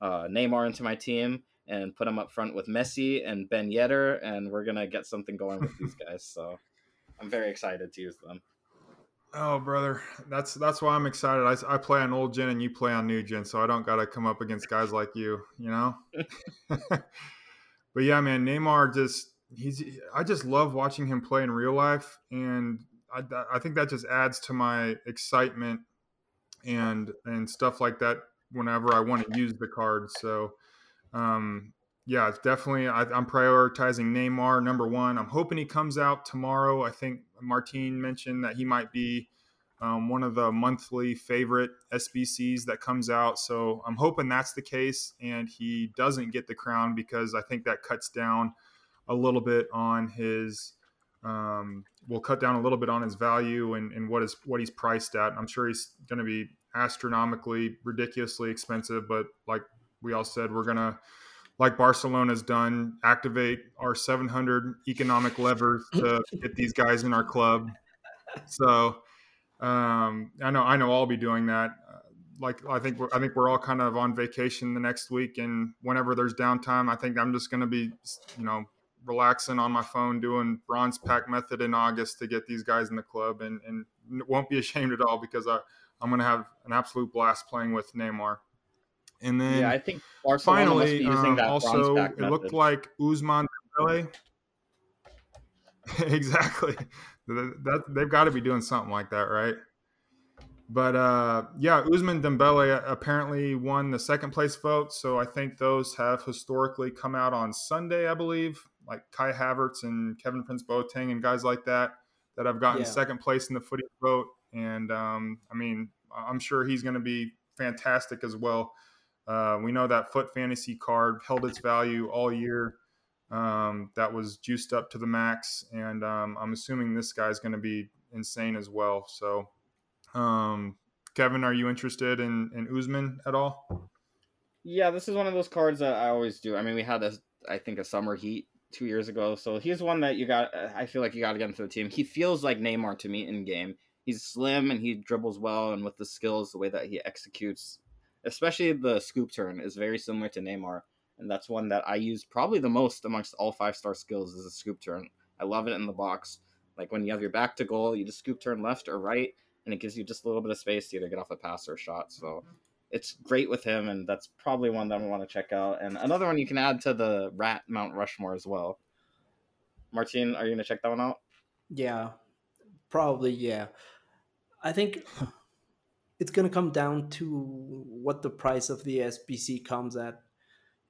uh, Neymar into my team and put him up front with Messi and Ben Yedder and we're going to get something going with these guys. So I'm very excited to use them. Oh, brother, that's that's why I'm excited. I, I play on old gen and you play on new gen, so I don't got to come up against guys like you, you know. but yeah, man, Neymar just he's I just love watching him play in real life, and I I think that just adds to my excitement and and stuff like that whenever I want to use the card. So, um, yeah, it's definitely I, am prioritizing Neymar number one. I'm hoping he comes out tomorrow. I think Martine mentioned that he might be um, one of the monthly favorite SBCs that comes out. So I'm hoping that's the case, and he doesn't get the crown because I think that cuts down a little bit on his. Um, will cut down a little bit on his value and, and what is what he's priced at. I'm sure he's going to be astronomically, ridiculously expensive, but like we all said, we're gonna like Barcelona's done, activate our 700 economic levers to get these guys in our club. So um, I know I know I'll be doing that. Uh, like I think we're, I think we're all kind of on vacation the next week, and whenever there's downtime, I think I'm just going to be you know relaxing on my phone doing bronze pack method in August to get these guys in the club, and and won't be ashamed at all because I I'm going to have an absolute blast playing with Neymar. And then yeah, I think Barcelona finally, um, also it looked like Ousmane Dembele. exactly. That, they've got to be doing something like that, right? But uh, yeah, Ousmane Dembele apparently won the second place vote. So I think those have historically come out on Sunday, I believe, like Kai Havertz and Kevin Prince Boateng and guys like that that have gotten yeah. second place in the footy vote. And um, I mean, I'm sure he's going to be fantastic as well. Uh, we know that FUT Fantasy card held its value all year. Um, that was juiced up to the max, and um, I'm assuming this guy's going to be insane as well. So, um, Kevin, are you interested in in Ousmane at all? Yeah, this is one of those cards that I always do. I mean, we had this, I think, a summer heat two years ago, so he's one that you got. I feel like you got to get into the team. He feels like Neymar to me in game. He's slim and he dribbles well, and with the skills, the way that he executes especially the scoop turn is very similar to Neymar, and that's one that I use probably the most amongst all five star skills is a scoop turn. I love it in the box. Like when you have your back to goal, you just scoop turn left or right, and it gives you just a little bit of space to either get off a pass or a shot. So it's great with him, and that's probably one that I want to check out. And another one you can add to the Rat Mount Rushmore as well. Martine, are you going to check that one out? Yeah, probably. Yeah, I think it's going to come down to what the price of the SBC comes at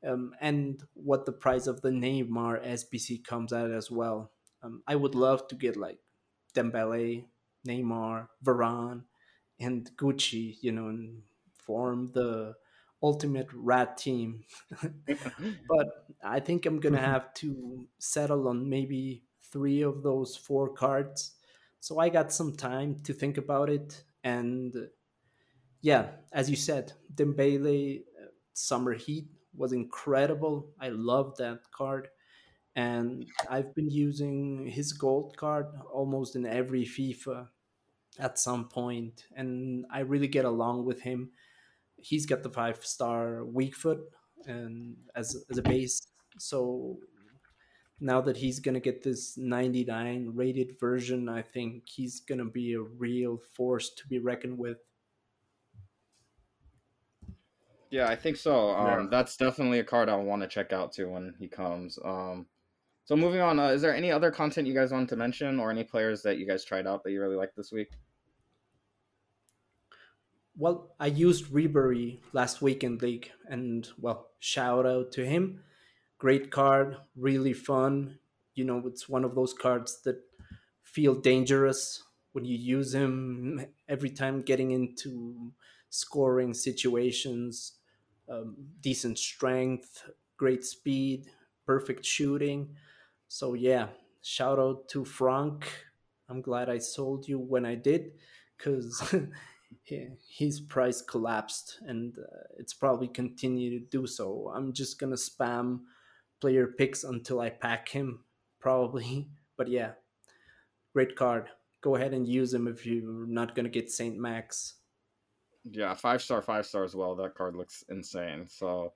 um, and what the price of the Neymar SBC comes at as well. Um, I would love to get like Dembele, Neymar, Varane, and Gucci, you know, and form the ultimate rat team. but I think I'm gonna have to settle on maybe three of those four cards. So I got some time to think about it and yeah, as you said, Dembele uh, Summer Heat was incredible. I love that card. And I've been using his gold card almost in every FIFA at some point, and I really get along with him. He's got the five star weak foot, and as as a base. So now that he's gonna get this 99 rated version, I think he's gonna be a real force to be reckoned with. Yeah, I think so. Um, yeah. That's definitely a card I want to check out too when he comes. Um, so moving on, uh, is there any other content you guys want to mention, or any players that you guys tried out that you really liked this week? Well, I used Ribery last week in league, and well, shout out to him. Great card, really fun. You know, it's one of those cards that feel dangerous when you use him every time getting into scoring situations. Um, decent strength, great speed, perfect shooting. So yeah, shout out to Frank. I'm glad I sold you when I did, because his price collapsed, and uh, it's probably continue to do so. I'm just gonna spam player picks until I pack him, probably. But yeah, great card. Go ahead and use him if you're not gonna get Saint Max. Yeah, five star, five star as well. That card looks insane. So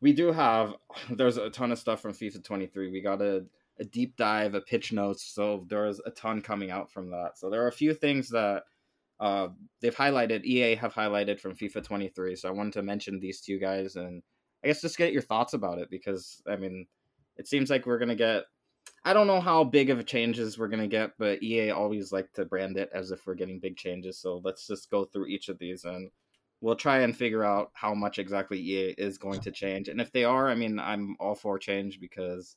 we do have there's a ton of stuff from FIFA 23. We got a, a deep dive, a pitch notes, so there's a ton coming out from that. So there are a few things that uh, they've highlighted, EA have highlighted from FIFA 23. So I wanted to mention these two guys and I guess just get your thoughts about it because I mean, it seems like we're gonna get. I don't know how big of a changes we're gonna get, but EA always like to brand it as if we're getting big changes. So let's just go through each of these and we'll try and figure out how much exactly EA is going to change. And if they are, I mean, I'm all for change because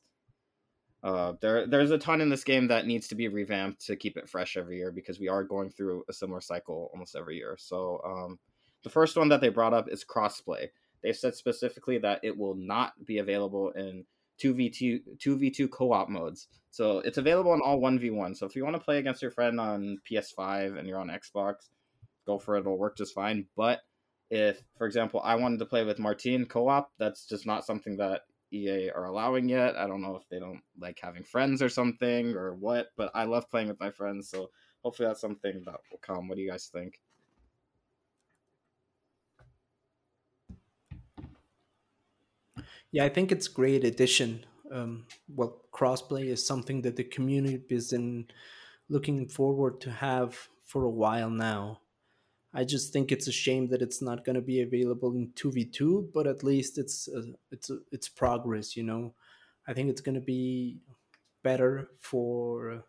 uh, there there's a ton in this game that needs to be revamped to keep it fresh every year because we are going through a similar cycle almost every year. So um, the first one that they brought up is crossplay. They've said specifically that it will not be available in 2v2 2v2 co-op modes. So it's available on all 1v1. So if you want to play against your friend on PS5 and you're on Xbox, go for it. It'll work just fine. But if, for example, I wanted to play with Martin co-op, that's just not something that EA are allowing yet. I don't know if they don't like having friends or something or what, but I love playing with my friends, so hopefully that's something that will come. What do you guys think? Yeah, I think it's great addition. Um, well, crossplay is something that the community has been looking forward to have for a while now. I just think it's a shame that it's not going to be available in 2v2, but at least it's a, it's a, it's progress, you know. I think it's going to be better for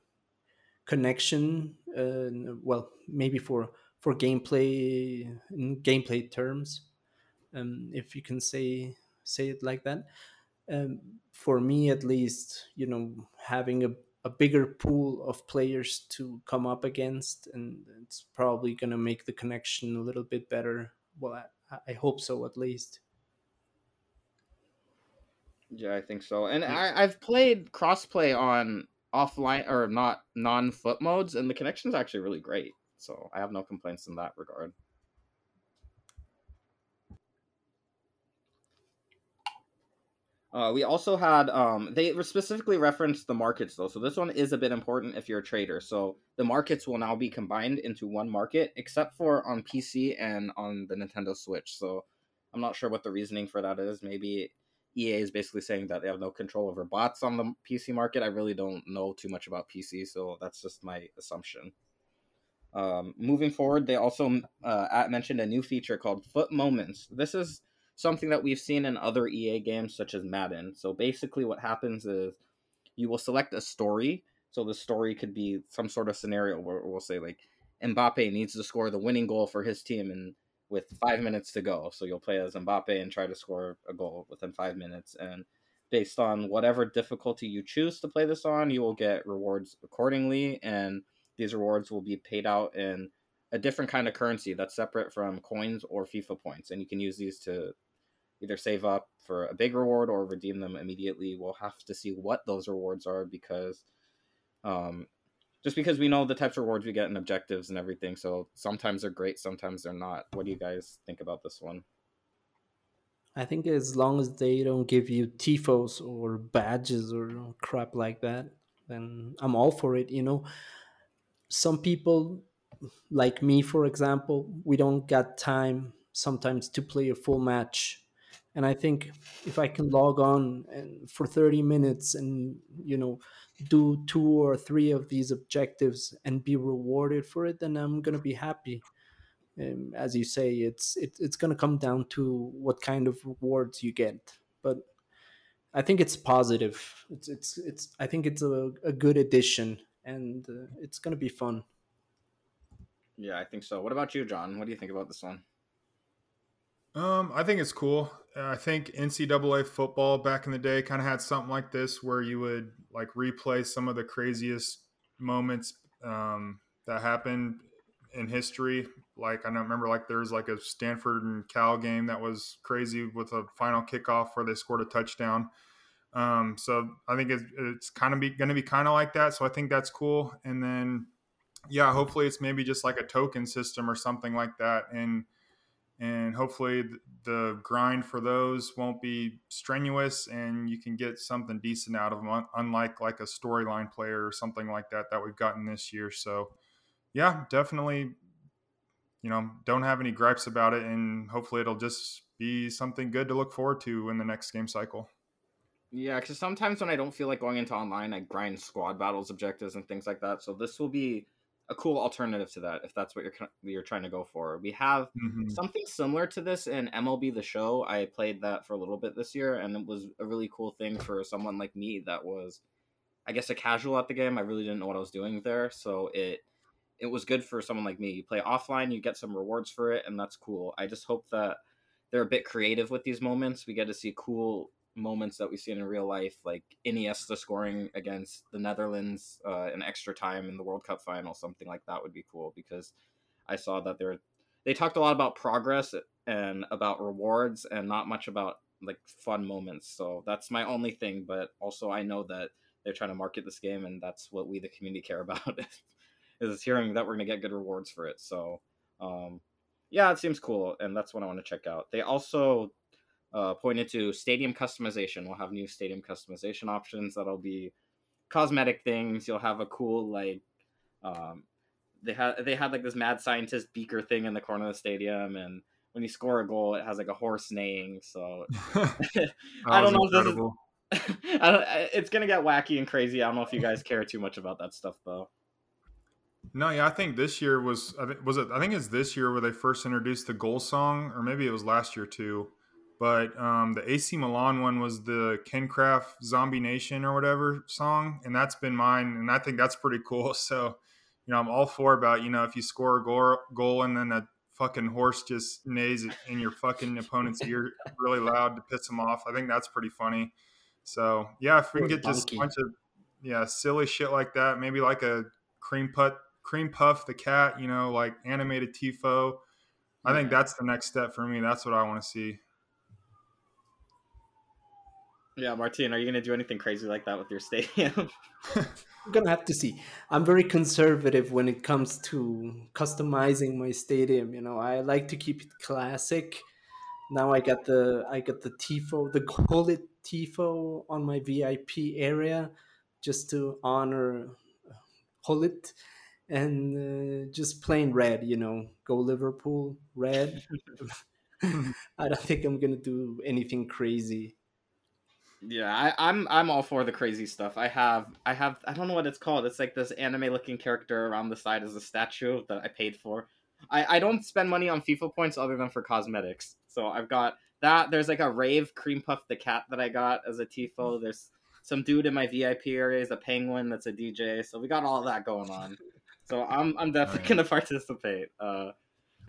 connection uh, well, maybe for for gameplay in gameplay terms. Um, if you can say say it like that. Um, for me at least, you know, having a a bigger pool of players to come up against, and it's probably going to make the connection a little bit better. Well, I, I hope so at least. Yeah, I think so. And I, I've played crossplay on offline or not non FUT modes, and the connection is actually really great. So I have no complaints in that regard. Uh, we also had um, they specifically referenced the markets though, so this one is a bit important if you're a trader. So the markets will now be combined into one market, except for on PC and on the Nintendo Switch. So I'm not sure what the reasoning for that is. Maybe EA is basically saying that they have no control over bots on the PC market. I really don't know too much about PC, so that's just my assumption. Um, moving forward, they also uh, mentioned a new feature called FUT Moments. This is something that we've seen in other EA games such as Madden. So basically, what happens is you will select a story. So the story could be some sort of scenario where we'll say like Mbappe needs to score the winning goal for his team and with five minutes to go. So you'll play as Mbappe and try to score a goal within five minutes. And based on whatever difficulty you choose to play this on, you will get rewards accordingly. And these rewards will be paid out in a different kind of currency that's separate from coins or FIFA points. And you can use these to either save up for a big reward or redeem them immediately. We'll have to see what those rewards are because um, just because we know the types of rewards we get and objectives and everything. So sometimes they're great, sometimes they're not. What do you guys think about this one? I think as long as they don't give you tifos or badges or crap like that, then I'm all for it. You know, some people, like me, for example, we don't got time sometimes to play a full match and I think if I can log on and for 30 minutes and you know do two or three of these objectives and be rewarded for it, then I'm gonna be happy. As you say, it's it, it's gonna come down to what kind of rewards you get, but I think it's positive. It's it's it's. I think it's a, a good addition, and uh, it's gonna be fun. Yeah, I think so. What about you, John? What do you think about this one? Um, I think it's cool. I think NCAA football back in the day kind of had something like this where you would like replay some of the craziest moments um, that happened in history. Like I don't remember, like there was like a Stanford and Cal game that was crazy with a final kickoff where they scored a touchdown. Um, so I think it's, it's kind of be going to be kind of like that. So I think that's cool. And then, yeah, hopefully it's maybe just like a token system or something like that. And and hopefully the grind for those won't be strenuous and you can get something decent out of them unlike like a storyline player or something like that that we've gotten this year. So yeah definitely you know don't have any gripes about it and hopefully it'll just be something good to look forward to in the next game cycle. Yeah because sometimes when i don't feel like going into online i grind squad battles objectives and things like that. So this will be a cool alternative to that if that's what you're you're trying to go for. We have mm-hmm. something similar to this in MLB The Show. I played that for a little bit this year, and it was a really cool thing for someone like me that was, I guess, a casual at the game. I really didn't know what I was doing there, so it it was good for someone like me. You play offline, you get some rewards for it, and that's cool. I just hope that they're a bit creative with these moments. We get to see cool moments that we see in real life, like Iniesta scoring against the Netherlands uh, in extra time in the World Cup final, something like that would be cool because I saw that they they talked a lot about progress and about rewards and not much about like fun moments. So that's my only thing, but also I know that they're trying to market this game and that's what we the community care about is hearing that we're going to get good rewards for it. So um yeah, it seems cool and that's what I want to check out. They also uh, pointed to stadium customization. We'll have new stadium customization options that'll be cosmetic things. You'll have a cool like um, they had they had like this mad scientist beaker thing in the corner of the stadium, and when you score a goal, it has like a horse neighing. So I don't know incredible. if this is. I it's gonna get wacky and crazy. I don't know if you guys care too much about that stuff though. No, yeah, I think this year was was it? I think it's this year where they first introduced the goal song, or maybe it was last year too. But um, the AC Milan one was the Kernkraft Zombie Nation or whatever song, and that's been mine, and I think that's pretty cool. So, you know, I'm all for about you know if you score a goal, goal and then a fucking horse just neighs in your fucking opponent's ear really loud to piss them off. I think that's pretty funny. So yeah, if we can get just a bunch of yeah silly shit like that, maybe like a cream put cream puff the cat, you know, like animated tifo. I think that's the next step for me. That's what I want to see. Yeah, Martin, are you going to do anything crazy like that with your stadium? I'm gonna have to see. I'm very conservative when it comes to customizing my stadium. You know, I like to keep it classic. Now I got the I got the tifo, the Gullit tifo on my VIP area, just to honor Gullit, and uh, just plain red. You know, go Liverpool, red. I don't think I'm gonna do anything crazy. Yeah, I, I'm I'm all for the crazy stuff. I have I have I don't know what it's called. It's like this anime looking character around the side as a statue that I paid for. I, I don't spend money on FIFA points other than for cosmetics. So I've got that. There's like a rave cream puff the cat that I got as a tifo. There's some dude in my VIP area is a penguin that's a DJ. So we got all that going on. So I'm I'm definitely right. gonna participate. Uh,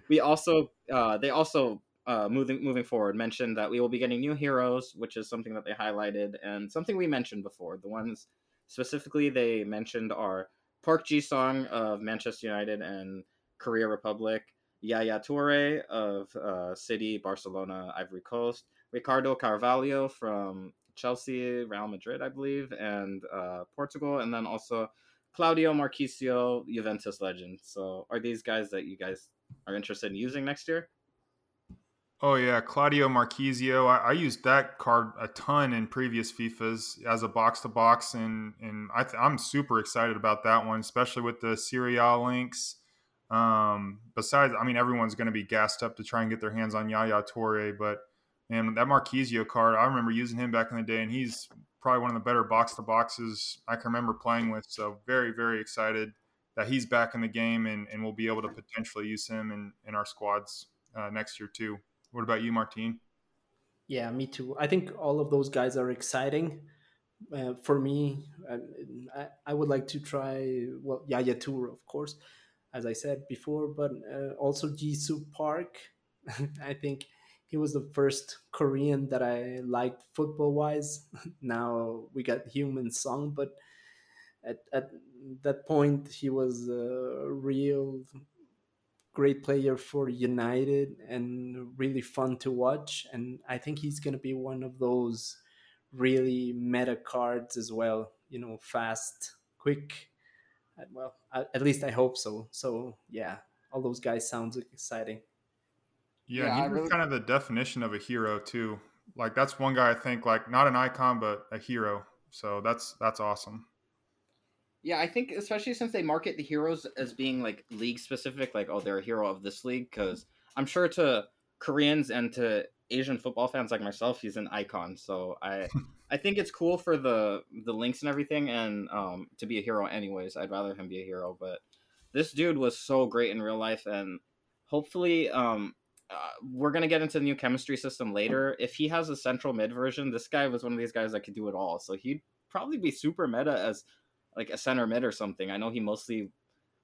we also uh, they also uh, moving moving forward mentioned that we will be getting new heroes, which is something that they highlighted and something we mentioned before. The ones specifically they mentioned are Park Ji Sung of Manchester United and Korea Republic, Yaya Toure of uh, City, Barcelona, Ivory Coast, Ricardo Carvalho from Chelsea, Real Madrid, I believe, and uh, Portugal, and then also Claudio Marchisio, Juventus legend. So, are these guys that you guys are interested in using next year? Oh yeah, Claudio Marchisio. I, I, used that card a ton in previous FIFAs as a box to box, and and I am super excited about that one, especially with the Serie A links. Um, besides, I mean, everyone's going to be gassed up to try and get their hands on Yaya Toure, but And that Marchisio card, I remember using him back in the day, and he's probably one of the better box to boxes I can remember playing with. So very, very excited that he's back in the game and, and we'll be able to potentially use him in, in our squads uh, next year too. What about you, Martine? Yeah, me too. I think all of those guys are exciting. Uh, for me, I, I, would like to try, well, Yaya Toure, of course, as I said before, but uh, also Jisoo Park. I think he was the first Korean that I liked football wise. now we got Heung-min Son, but at, at that point he was a real great player for United and really fun to watch. And I think he's going to be one of those really meta cards as well. You know, fast, quick. Uh, well, at least I hope so. So yeah, all those guys sounds exciting. Yeah, yeah he's really... kind of the definition of a hero too. Like that's one guy I think like not an icon but a hero. So that's that's awesome. Yeah, I think especially since they market the heroes as being like league specific, like oh they're a hero of this league, because I'm sure to Koreans and to Asian football fans like myself, he's an icon. So I I think it's cool for the the links and everything, and um, to be a hero anyways. I'd rather him be a hero, but this dude was so great in real life, and hopefully um, uh, we're gonna get into the new chemistry system later. If he has a central mid version, this guy was one of these guys that could do it all. So he'd probably be super meta as like a center mid or something. I know he mostly,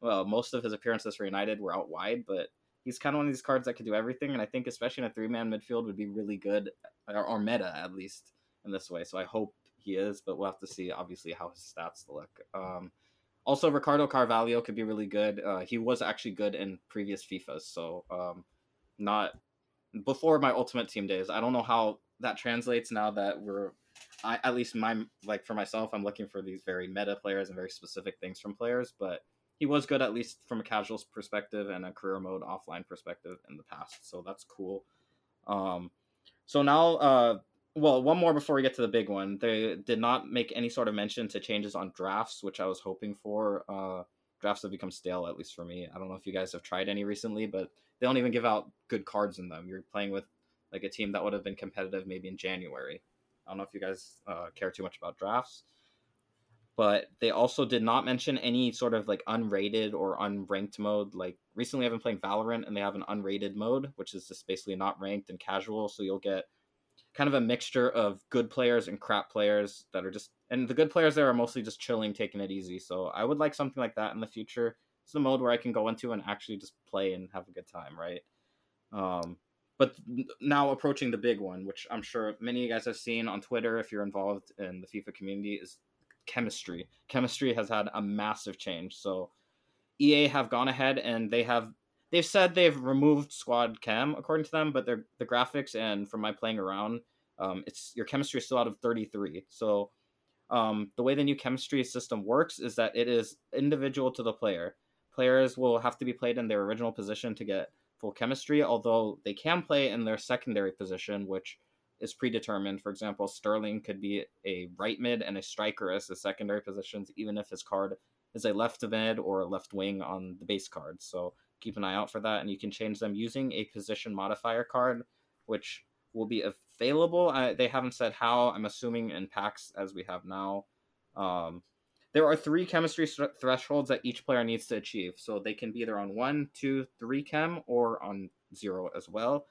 well, most of his appearances for United were out wide, but he's kind of one of these cards that could do everything. And I think especially in a three man midfield would be really good or, or, meta at least in this way. So I hope he is, but we'll have to see obviously how his stats look. Um, also, Ricardo Carvalho could be really good. Uh, he was actually good in previous FIFAs, so um, not before my Ultimate Team days. I don't know how that translates now that we're I at least my like for myself, I'm looking for these very meta players and very specific things from players. But he was good at least from a casual perspective and a career mode offline perspective in the past, so that's cool. Um, so now, uh, well, one more before we get to the big one. They did not make any sort of mention to changes on drafts, which I was hoping for. Uh, drafts have become stale, at least for me. I don't know if you guys have tried any recently, but they don't even give out good cards in them. You're playing with like a team that would have been competitive maybe in January. I don't know if you guys uh, care too much about drafts, but they also did not mention any sort of like unrated or unranked mode. Like recently, I've been playing Valorant and they have an unrated mode, which is just basically not ranked and casual. So you'll get kind of a mixture of good players and crap players that are just, and the good players there are mostly just chilling, taking it easy. So I would like something like that in the future. It's the mode where I can go into and actually just play and have a good time, right? Um, but now approaching the big one, which I'm sure many of you guys have seen on Twitter if you're involved in the FIFA community, is chemistry. Chemistry has had a massive change. So EA have gone ahead and they have they've said they've removed squad chem according to them, but the graphics and from my playing around, um, it's your chemistry is still out of 33. So um, the way the new chemistry system works is that it is individual to the player. Players will have to be played in their original position to get full chemistry, although they can play in their secondary position, which is predetermined. For example, Sterling could be a right mid and a striker as his secondary positions, even if his card is a left mid or a left wing on the base card. So keep an eye out for that, and you can change them using a position modifier card, which will be available. I, they haven't said how. I'm assuming in packs as we have now. Um, there are three chemistry th- thresholds that each player needs to achieve. So they can be either on one, two, three chem, or on zero as well.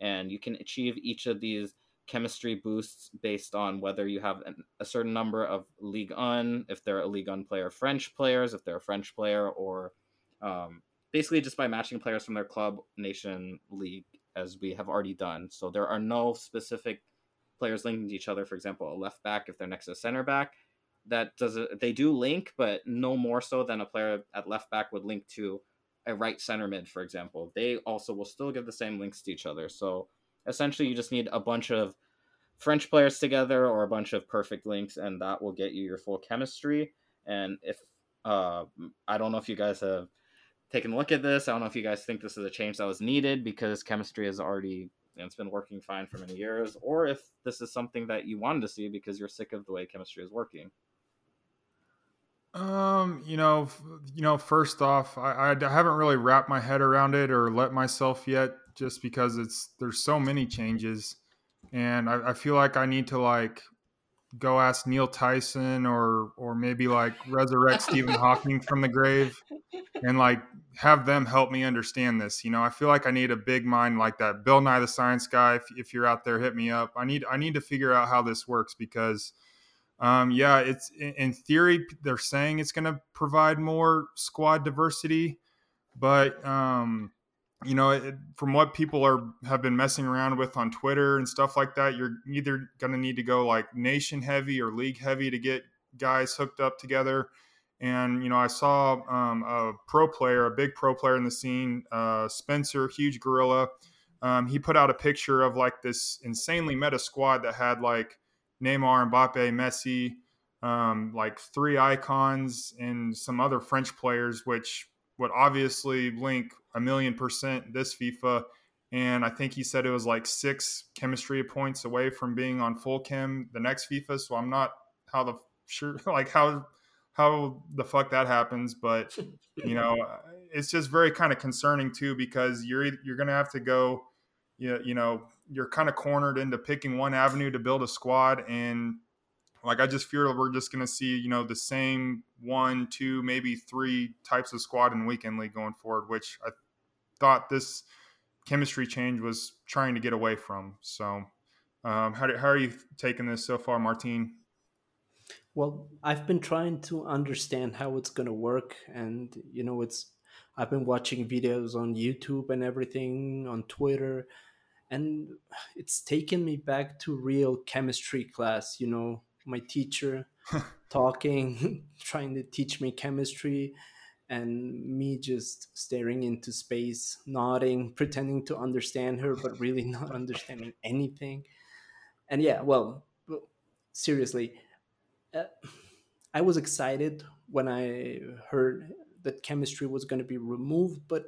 And you can achieve each of these chemistry boosts based on whether you have an, a certain number of League Un, if they're a League Un player, French players, if they're a French player, or um, basically just by matching players from their club, nation, league, as we have already done. So there are no specific players linking to each other. For example, a left back if they're next to a center back that does it, they do link, but no more so than a player at left back would link to a right center mid, for example. They also will still give the same links to each other. So essentially, you just need a bunch of French players together or a bunch of perfect links, and that will get you your full chemistry. And if uh, I don't know if you guys have taken a look at this, I don't know if you guys think this is a change that was needed because chemistry is already it's been working fine for many years, or if this is something that you wanted to see because you're sick of the way chemistry is working. Um, you know, you know, first off, I, I haven't really wrapped my head around it or let myself yet, just because it's there's so many changes. and I, I feel like I need to like go ask Neil Tyson or or maybe like resurrect Stephen Hawking from the grave and like have them help me understand this. You know, I feel like I need a big mind like that. Bill Nye the Science Guy, if, if you're out there, hit me up. I need I need to figure out how this works because um, yeah, it's in theory they're saying it's going to provide more squad diversity, but um, you know, it, from what people are have been messing around with on Twitter and stuff like that, you're either going to need to go like nation heavy or league heavy to get guys hooked up together. And you know, I saw um, a pro player, a big pro player in the scene, uh, Spencer, huge gorilla. Um, he put out a picture of like this insanely meta squad that had like Neymar, Mbappe, Messi, um, like three icons and some other French players, which would obviously link a million percent this FIFA. And I think he said it was like six chemistry points away from being on full chem the next FIFA. So I'm not how the sure like how how the fuck that happens, but you know, it's just very kind of concerning too because you're you're gonna have to go, you you know, you're kind of cornered into picking one avenue to build a squad, and like I just fear that we're just gonna see you know the same one, two, maybe three types of squad in weekend league going forward, which I thought this chemistry change was trying to get away from. So, um, how, do, how are you taking this so far, Martine? Well, I've been trying to understand how it's going to work. And, you know, it's, I've been watching videos on YouTube and everything, on Twitter. And it's taken me back to real chemistry class, you know, my teacher talking, trying to teach me chemistry and me just staring into space, nodding, pretending to understand her, but really not understanding anything. And yeah, well, seriously, uh, I was excited when I heard that chemistry was going to be removed, but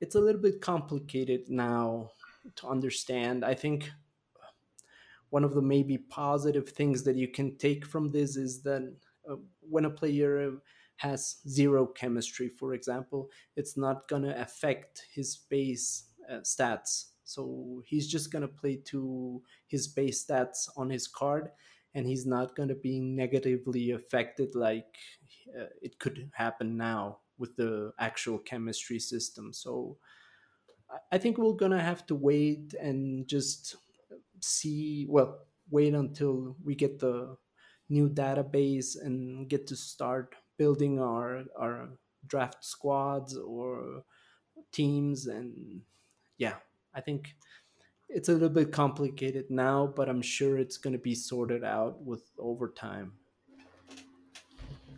it's a little bit complicated now to understand. I think one of the maybe positive things that you can take from this is that uh, when a player has zero chemistry, for example, it's not going to affect his base uh, stats. So he's just going to play to his base stats on his card, and he's not going to be negatively affected like uh, it could happen now with the actual chemistry system. So I think we're to have to wait and just see, well, wait until we get the new database and get to start building our our draft squads or teams and yeah i think it's a little bit complicated now but i'm sure it's to be sorted out with over time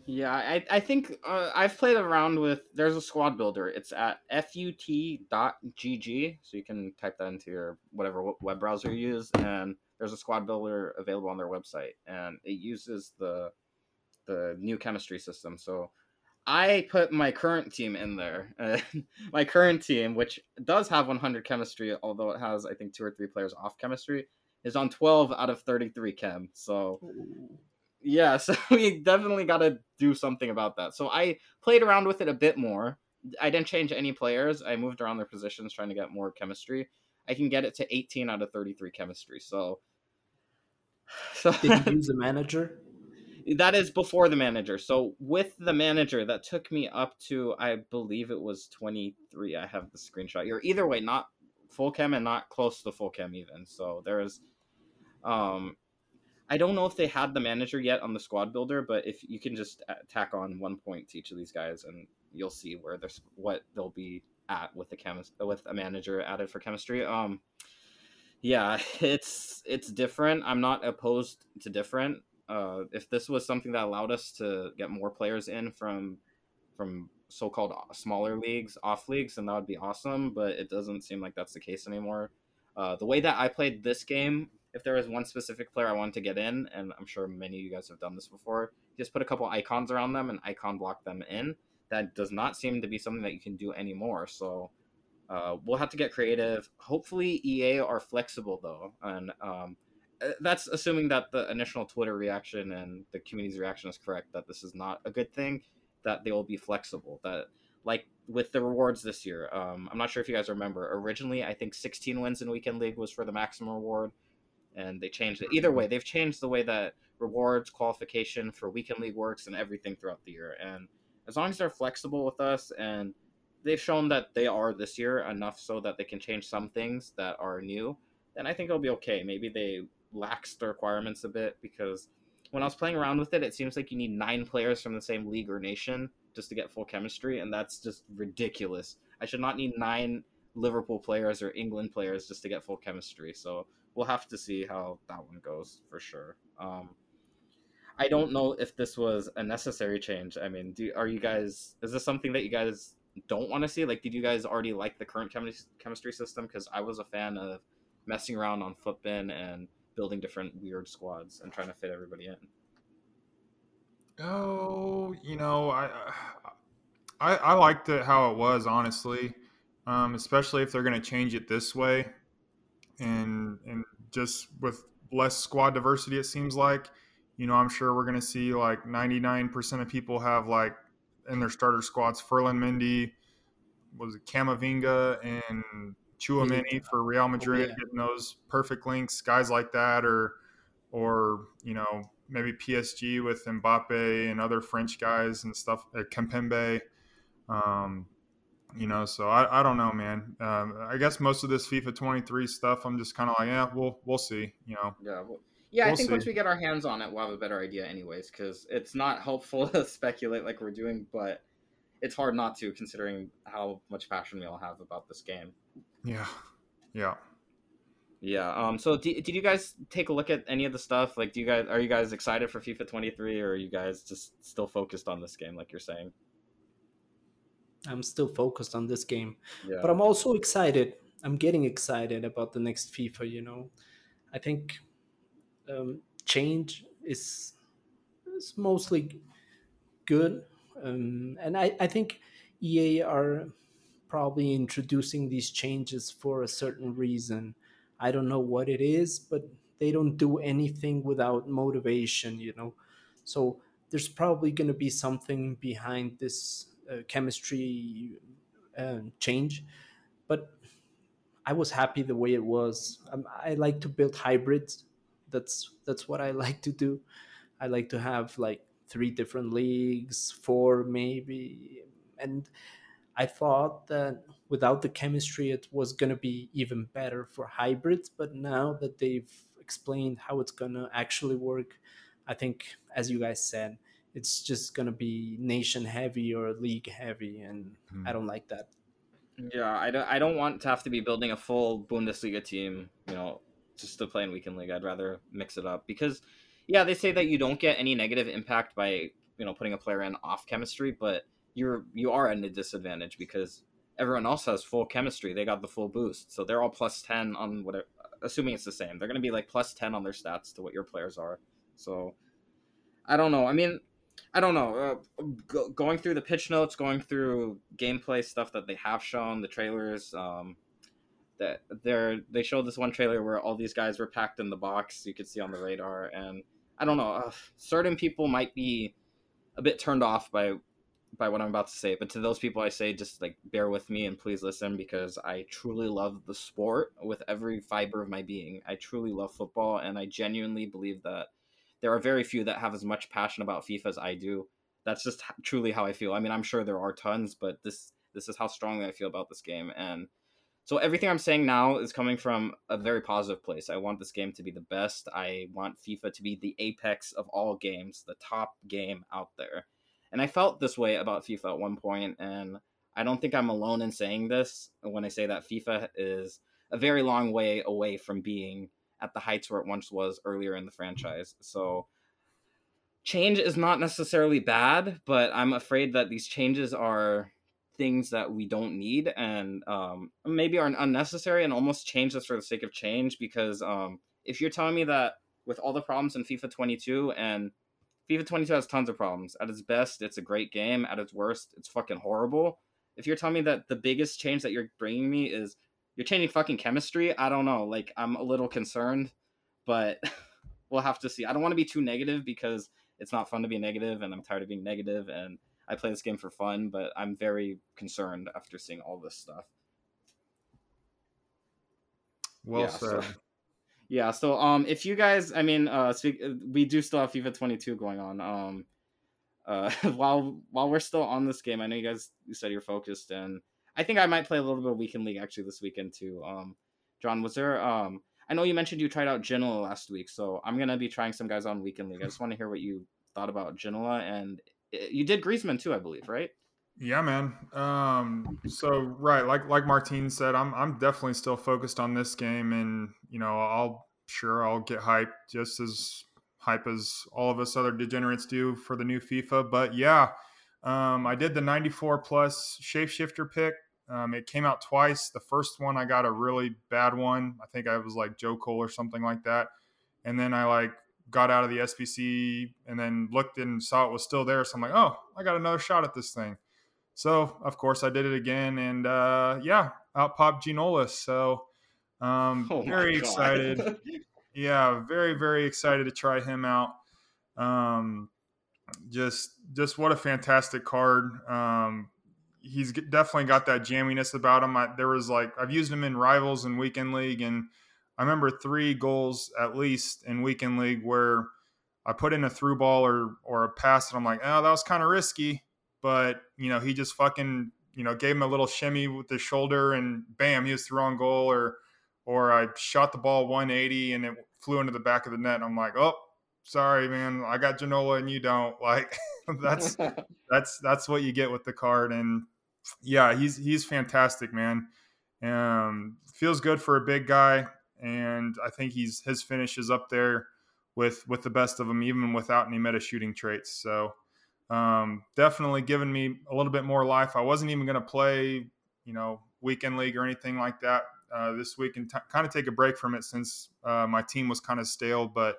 yeah i, I think uh, i've played around with there's a squad builder it's at fut.gg so you can type that into your whatever web browser you use and there's a squad builder available on their website and it uses the the new chemistry system. So I put my current team in there. Uh, my current team, which does have 100 chemistry, although it has I think two or three players off chemistry, is on 12 out of 33 chem. So yeah, so we definitely got to do something about that. So I played around with it a bit more. I didn't change any players. I moved around their positions trying to get more chemistry. I can get it to 18 out of 33 chemistry. So so did you use a manager? that is before the manager. So with the manager, that took me up to I believe it was 23. I have the screenshot here. Either way, not full chem and not close to full chem even. So there is, um, I don't know if they had the manager yet on the squad builder, but if you can just tack on one point to each of these guys, and you'll see where there's what they'll be at with the chemist with a manager added for chemistry. Um, yeah, it's it's different. I'm not opposed to different uh, if this was something that allowed us to get more players in from from so-called smaller leagues, off leagues, then that would be awesome. But it doesn't seem like that's the case anymore. Uh, the way that I played this game, if there was one specific player I wanted to get in, and I'm sure many of you guys have done this before, just put a couple icons around them and icon block them in. That does not seem to be something that you can do anymore. So uh, we'll have to get creative. Hopefully, EA are flexible though, and um, uh, that's assuming that the initial Twitter reaction and the community's reaction is correct. That this is not a good thing. That they will be flexible. That like with the rewards this year. Um, I'm not sure if you guys remember. Originally, I think 16 wins in weekend league was for the maximum reward. And they changed it. Either mm-hmm. way, they've changed the way that rewards, qualification for weekend league works, and everything throughout the year. And as long as they're flexible with us and they've shown that they are this year enough so that they can change some things that are new, then I think it'll be okay. Maybe they lax the requirements a bit because when I was playing around with it, it seems like you need nine players from the same league or nation just to get full chemistry, and that's just ridiculous. I should not need nine Liverpool players or England players just to get full chemistry. So we'll have to see how that one goes for sure. Um, I don't know if this was a necessary change. I mean, do are you guys? Is this something that you guys don't want to see? Like, did you guys already like the current chem- chemistry system? Because I was a fan of messing around on Futbin and building different weird squads and trying to fit everybody in. Oh, you know, I I, I liked it how it was, honestly. Um, especially if they're going to change it this way, and and just with less squad diversity, it seems like. You know, I'm sure we're going to see like 99% of people have like in their starter squads Ferland Mendy, was it Camavinga and Tchouameni for Real Madrid, oh, yeah. getting those perfect links, guys like that, or or you know maybe PSG with Mbappe and other French guys and stuff, uh, Kimpembe. Um, you know, so I, I don't know, man. Um, I guess most of this FIFA 23 stuff, I'm just kind of like, yeah, we'll we'll see. You know. Yeah. Well, yeah, we'll I think see. once we get our hands on it, we'll have a better idea, anyways. Because it's not helpful to speculate like we're doing, but it's hard not to, considering how much passion we all have about this game. Yeah. Yeah. Yeah. Um. So, did, did you guys take a look at any of the stuff? Like, do you guys are you guys excited for FIFA 23, or are you guys just still focused on this game, like you're saying? I'm still focused on this game, yeah. but I'm also excited. I'm getting excited about the next FIFA. You know, I think um, change is is mostly good, um, and I I think EA are probably introducing these changes for a certain reason. I don't know what it is, but they don't do anything without motivation, you know. So there's probably going to be something behind this chemistry uh, change, but I was happy the way it was. Um, I like to build hybrids. That's that's what I like to do. I like to have like three different leagues, four maybe, and I thought that without the chemistry, it was to be even better for hybrids. But now that they've explained how it's to actually work, I think, as you guys said, it's just going to be nation heavy or league heavy. And hmm. I don't like that. Yeah, I don't, I don't want to have to be building a full Bundesliga team, you know, just to play in weekend league. I'd rather mix it up because, yeah, they say that you don't get any negative impact by, you know, putting a player in off chemistry, but you're you are at a disadvantage because everyone else has full chemistry. They got the full boost, so they're all plus ten on whatever. Assuming it's the same, they're going to be like plus ten on their stats to what your players are. So I don't know. I mean, I don't know. Uh, go, going through the pitch notes, going through gameplay stuff that they have shown, the trailers. Um, that they're they showed this one trailer where all these guys were packed in the box. You could see on the radar, and I don't know. Uh, certain people might be a bit turned off by by what I'm about to say, but to those people I say just like bear with me and please listen because I truly love the sport with every fiber of my being. I truly love football and I genuinely believe that there are very few that have as much passion about FIFA as I do. That's just truly how I feel. I mean, I'm sure there are tons, but this this is how strongly I feel about this game and so everything I'm saying now is coming from a very positive place. I want this game to be the best. I want FIFA to be the apex of all games, the top game out there and I felt this way about FIFA at one point, and I don't think I'm alone in saying this when I say that FIFA is a very long way away from being at the heights where it once was earlier in the franchise. So change is not necessarily bad, but I'm afraid that these changes are things that we don't need and um, maybe are unnecessary and almost change this for the sake of change because um, if you're telling me that with all the problems in FIFA 22 and FIFA 22 has tons of problems. At its best, it's a great game. At its worst, it's fucking horrible. If you're telling me that the biggest change that you're bringing me is you're changing fucking chemistry, I don't know. Like, I'm a little concerned, but we'll have to see. I don't want to be too negative because it's not fun to be negative, and I'm tired of being negative, and I play this game for fun, but I'm very concerned after seeing all this stuff. Well yeah, said. So, Yeah, so um, if you guys, I mean, uh, speak, we do still have FIFA 22 going on. Um, uh, while while we're still on this game, I know you guys you said you're focused, and I think I might play a little bit of weekend league actually this weekend too. Um, John, was there um, I know you mentioned you tried out Ginola last week, so I'm gonna be trying some guys on weekend league. I just want to hear what you thought about Ginola, and eh, you did Griezmann too, I believe, right? Yeah, man. Um, so right, like like Martin said, I'm I'm definitely still focused on this game, and you know, I'll sure I'll get hyped just as hype as all of us other degenerates do for the new FIFA. But yeah, um, I did the 94 plus shapeshifter pick. Um, it came out twice. The first one I got a really bad one. I think I was like Joe Cole or something like that. And then I like got out of the SBC and then looked and saw it was still there. So I'm like, oh, I got another shot at this thing. So of course I did it again, and uh, yeah, out popped Ginola. So um, oh very excited. yeah, very very excited to try him out. Um, just just what a fantastic card. Um, he's definitely got that jamminess about him. I, there was like I've used him in rivals and weekend league, and I remember three goals at least in weekend league where I put in a through ball or or a pass, and I'm like, oh, that was kind of risky but you know he just fucking you know gave him a little shimmy with his shoulder and bam he was through on goal or or I shot the ball 180 and it flew into the back of the net and I'm like oh sorry man I got Ginola and you don't like that's that's that's what you get with the card and yeah he's he's fantastic man um feels good for a big guy and I think he's his finish is up there with with the best of them even without any meta shooting traits so um, definitely given me a little bit more life. I wasn't even going to play, you know, weekend league or anything like that uh, this week and t- kind of take a break from it since uh, my team was kind of stale. But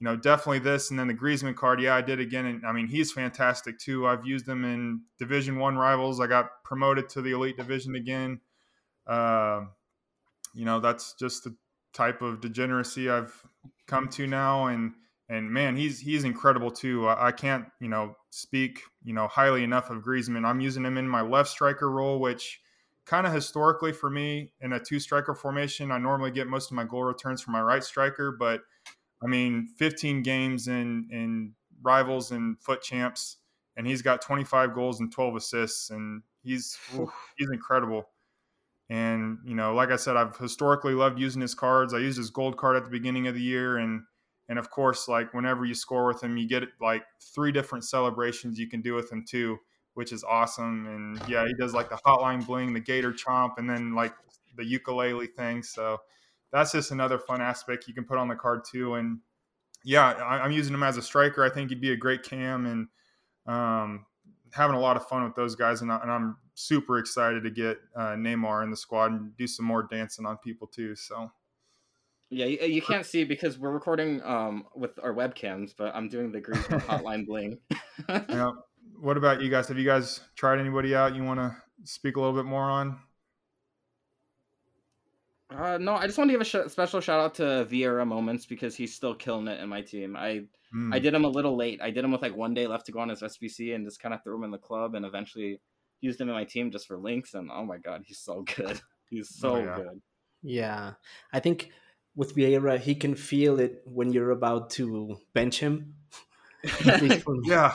you know, definitely this, and then the Griezmann card. Yeah, I did again, and I mean he's fantastic too. I've used him in Division One rivals. I got promoted to the Elite Division again. Uh, you know, that's just the type of degeneracy I've come to now, and and man, he's he's incredible too. I, I, can't you know speak you know highly enough of Griezmann. I'm using him in my left striker role, which kind of historically for me in a two striker formation, I normally get most of my goal returns from my right striker. But I mean, 15 games in in rivals and FUT champs, and he's got 25 goals and 12 assists, and he's he's incredible. And you know, like I said, I've historically loved using his cards. I used his gold card at the beginning of the year, and and of course, like whenever you score with him, you get like three different celebrations you can do with him too, which is awesome. And yeah, he does like the hotline bling, the gator chomp, and then like the ukulele thing. So that's just another fun aspect you can put on the card too. And yeah, I, am using him as a striker. I think he'd be a great cam and um, having a lot of fun with those guys. And, I, am super excited to get uh, Neymar in the squad and do some more dancing on people too. So. Yeah, you, you can't see because we're recording um with our webcams, but I'm doing the green hotline bling. yeah. What about you guys? Have you guys tried anybody out you want to speak a little bit more on? Uh, no, I just want to give a sh- special shout out to Vieira Moments because he's still killing it in my team. I mm. I did him a little late. I did him with like one day left to go on his SBC and just kind of threw him in the club and eventually used him in my team just for links. And oh my god, he's so good. He's so oh, yeah. good. Yeah, I think with Vieira, he can feel it when you're about to bench him. yeah.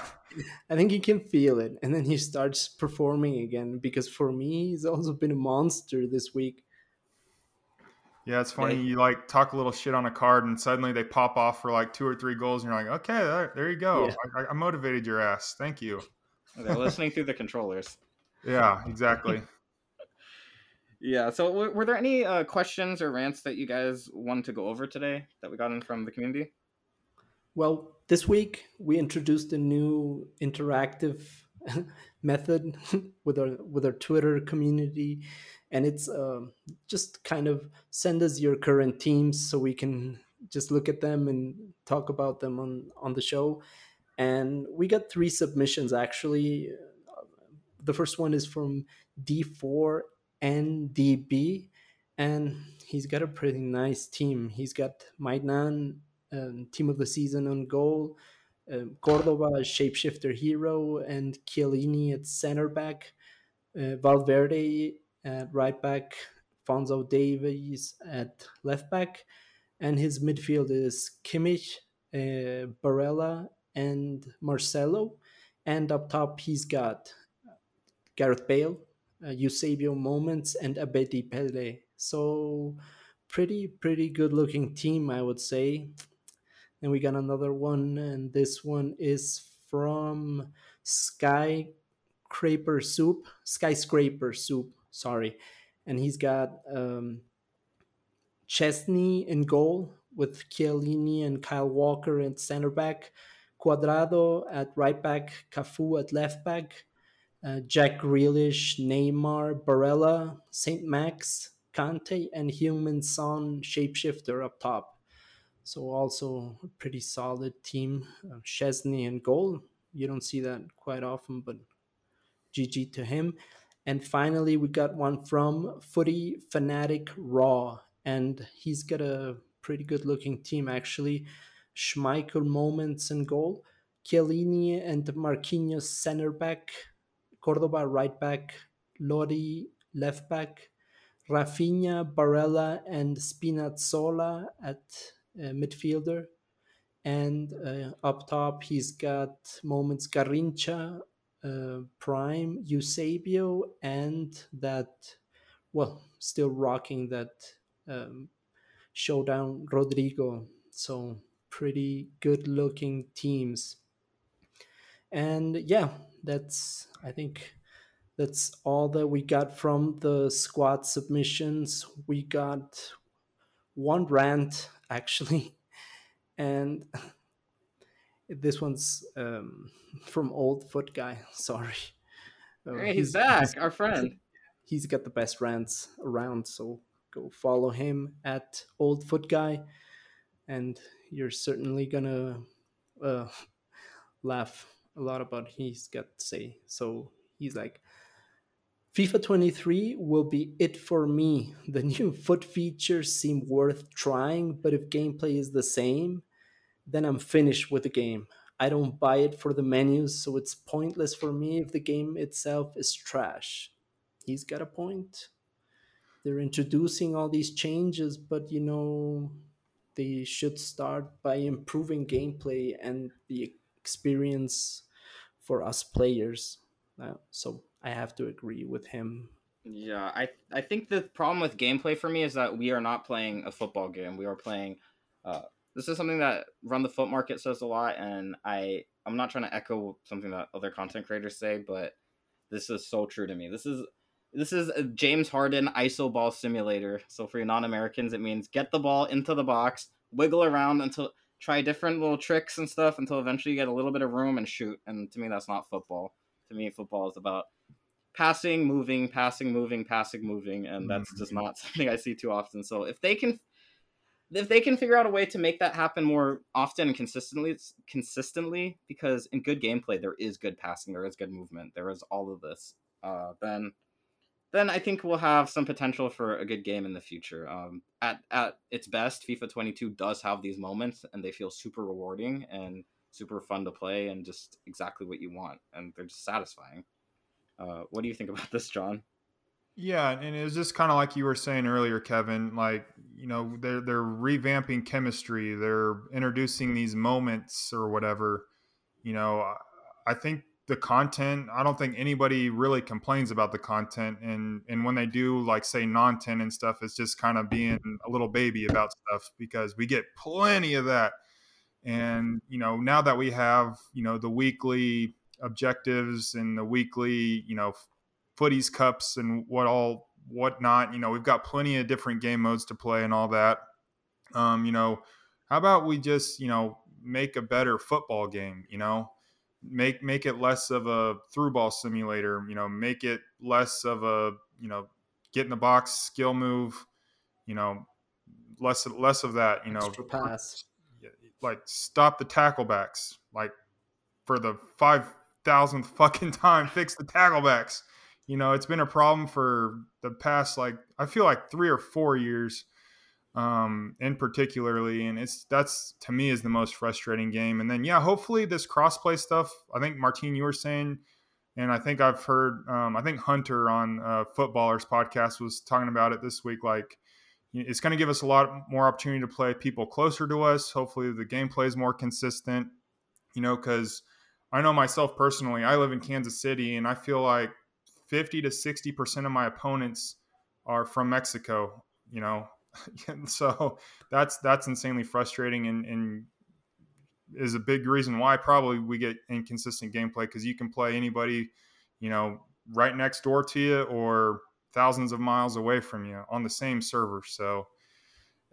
I think he can feel it. And then he starts performing again because for me, he's also been a monster this week. Yeah, it's funny. Yeah. You like talk a little shit on a card, and suddenly they pop off for like two or three goals, and you're like, okay, there, there you go. Yeah. I, I, motivated your ass. Thank you. They're listening through the controllers. Yeah, exactly. Yeah. So, w- were there any uh, questions or rants that you guys wanted to go over today that we got in from the community? Well, this week we introduced a new interactive method with our with our Twitter community, and it's uh, just kind of send us your current teams so we can just look at them and talk about them on on the show. And we got three submissions actually. The first one is from D4 NDB, and he's got a pretty nice team. He's got Maitland, um, team of the season on goal, um, Cordoba, shapeshifter hero, and Chiellini at center back, uh, Valverde at right back, Fonzo Davies at left back, and his midfield is Kimmich, uh, Barella, and Marcelo. And up top, he's got Gareth Bale, uh, Eusebio Moments, and Abedi Pele. So, pretty, pretty good looking team, I would say. And we got another one, and this one is from Sky Scraper Soup, Skyscraper Soup, sorry. And he's got um, Szczesny in goal with Chiellini and Kyle Walker at center back, Cuadrado at right back, Cafu at left back, uh, Jack Grealish, Neymar, Barella, St. Max, Kante, and Heung-min Son shapeshifter up top. So also a pretty solid team. Uh, Szczesny in goal. You don't see that quite often, but GG to him. And finally, we got one from Footy Fanatic Raw, and he's got a pretty good looking team actually. Schmeichel moments and goal, Chiellini and Marquinhos center back, Cordoba right back, Lodi left back, Rafinha, Barella, and Spinazzola at uh, midfielder. And uh, up top, he's got moments Garrincha, uh, Prime, Eusebio, and that, well, still rocking that um, showdown Rodrigo. So pretty good looking teams. And yeah, that's I think that's all that we got from the squad submissions. We got one rant actually, and this one's um, from Old Foot Guy. Sorry. Uh, hey, he's, he's back, he's, our friend. He's got the best rants around, so go follow him at Old Foot Guy, and you're certainly gonna uh, laugh a lot about he's got to say. So he's like, FIFA 23 will be it for me. The new foot features seem worth trying, but if gameplay is the same, then I'm finished with the game. I don't buy it for the menus, so it's pointless for me if the game itself is trash. He's got a point. They're introducing all these changes, but you know, they should start by improving gameplay and the experience for us players. Uh, so I have to agree with him. Yeah, I I think the problem with gameplay for me is that we are not playing a football game. We are playing. Uh, this is something that Run the FUT Market says a lot, and I I'm not trying to echo something that other content creators say, but this is so true to me. This is this is a James Harden ISO ball simulator. So for you non-Americans, it means get the ball into the box, wiggle around until try different little tricks and stuff until eventually you get a little bit of room and shoot. And to me, that's not football. To me, football is about passing, moving, passing, moving, passing, moving, and that's just mm-hmm. not something I see too often. So if they can, if they can figure out a way to make that happen more often and consistently, consistently, because in good gameplay there is good passing, there is good movement, there is all of this. Uh, then then I think we'll have some potential for a good game in the future. Um, at at its best, FIFA 22 does have these moments, and they feel super rewarding and super fun to play, and just exactly what you want, and they're just satisfying. Uh, what do you think about this, John? Yeah, and it was just kind of like you were saying earlier, Kevin. Like you know, they're they're revamping chemistry. They're introducing these moments or whatever. You know, I think the content i don't think anybody really complains about the content and and when they do like say non-10 and stuff it's just kind of being a little baby about stuff because we get plenty of that and you know now that we have you know the weekly objectives and the weekly you know footies cups and what all whatnot you know we've got plenty of different game modes to play and all that. Um you know how about we just you know make a better football game you know? Make make it less of a through ball simulator you know make it less of a you know get in the box skill move you know less less of that you know. Extra pass. Like stop the tackle backs like for the five thousandth fucking time fix the tackle backs you know it's been a problem for the past like i feel like three or four years um, in particularly, and it's that's to me is the most frustrating game. And then yeah, hopefully this crossplay stuff. I think Martine, you were saying, and I think I've heard. Um, I think Hunter on uh, Footballers podcast was talking about it this week. Like, it's going to give us a lot more opportunity to play people closer to us. Hopefully, the gameplay is more consistent. You know, because I know myself personally, I live in Kansas City, and I feel like 50 to 60 percent of my opponents are from Mexico. You know, so that's that's insanely frustrating and, and is a big reason why probably we get inconsistent gameplay because you can play anybody, you know, right next door to you or thousands of miles away from you on the same server. So,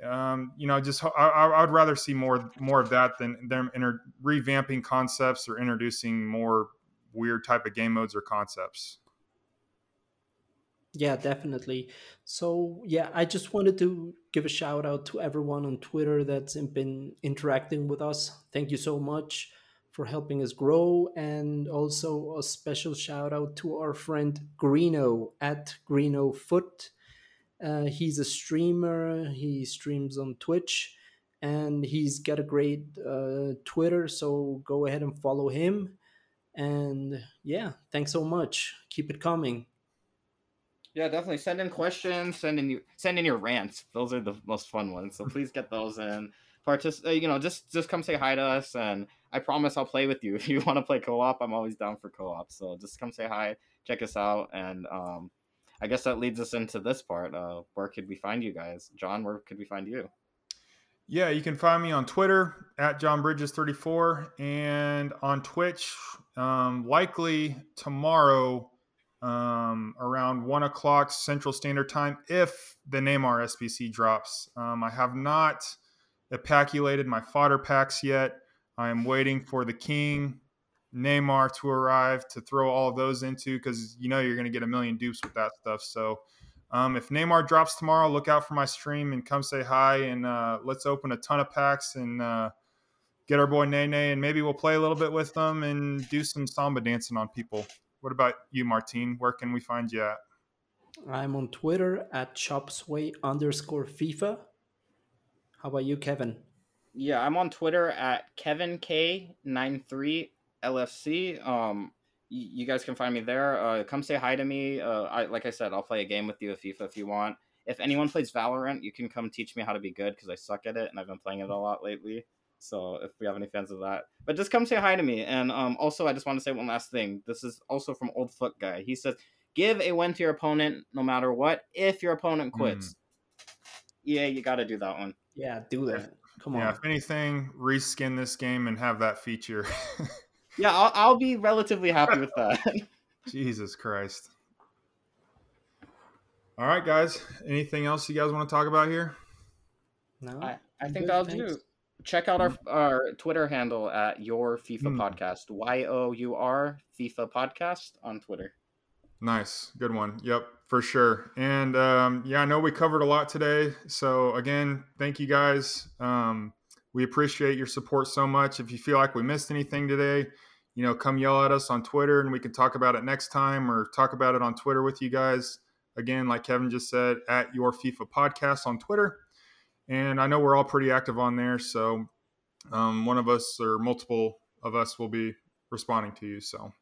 um, you know, just I, would rather see more more of that than them inter- revamping concepts or introducing more weird type of game modes or concepts. Yeah, definitely. So, yeah, I just wanted to give a shout out to everyone on Twitter that's been interacting with us. Thank you so much for helping us grow. And also a special shout out to our friend Greeno at Greeno Foot. Uh, he's a streamer, he streams on Twitch, and he's got a great uh, Twitter. So go ahead and follow him. And yeah, thanks so much. Keep it coming. Yeah, definitely send in questions, send in you send in your rants. Those are the most fun ones. So please get those in. Partic- uh, you know, just just come say hi to us, and I promise I'll play with you. If you want to play co-op, I'm always down for co-op. So just come say hi, check us out, and um, I guess that leads us into this part. Uh, where could we find you guys, John? Where could we find you? Yeah, you can find me on Twitter at John Bridges34 and on Twitch. Um, likely tomorrow um, around one o'clock Central Standard Time if the Neymar SBC drops. Um, I have not epaculated my fodder packs yet. I am waiting for the King Neymar to arrive to throw all of those into because you know you're going to get a million dupes with that stuff. So um, if Neymar drops tomorrow, look out for my stream and come say hi and uh, let's open a ton of packs and uh, get our boy Nene and maybe we'll play a little bit with them and do some samba dancing on people. What about you, Martine? Where can we find you at? I'm on Twitter at chopsway underscore FIFA. How about you, Kevin? Yeah, I'm on Twitter at Kevin K93 LFC. Um, you guys can find me there. Uh, come say hi to me. Uh, I, like I said, I'll play a game with you at FIFA if you want. If anyone plays Valorant, you can come teach me how to be good because I suck at it and I've been playing it a lot lately. So if we have any fans of that, but just come say hi to me. And um, also, I just want to say one last thing. This is also from Old Foot Guy. He says, "Give a win to your opponent, no matter what. If your opponent quits, mm. yeah, you got to do that one. Yeah, do that. Come on. Yeah, if anything, reskin this game and have that feature. yeah, I'll, I'll be relatively happy with that. Jesus Christ. All right, guys. Anything else you guys want to talk about here? No, I, I think that'll do check out our mm. our Twitter handle at your FIFA mm. podcast. Y O U R FIFA podcast on Twitter. Nice, good one. Yep, for sure. And um, yeah, I know we covered a lot today. So again, thank you guys. Um, we appreciate your support so much. If you feel like we missed anything today, you know, come yell at us on Twitter, and we can talk about it next time, or talk about it on Twitter with you guys. Again, like Kevin just said, at your FIFA podcast on Twitter and I know we're all pretty active on there. So um, one of us or multiple of us will be responding to you. So,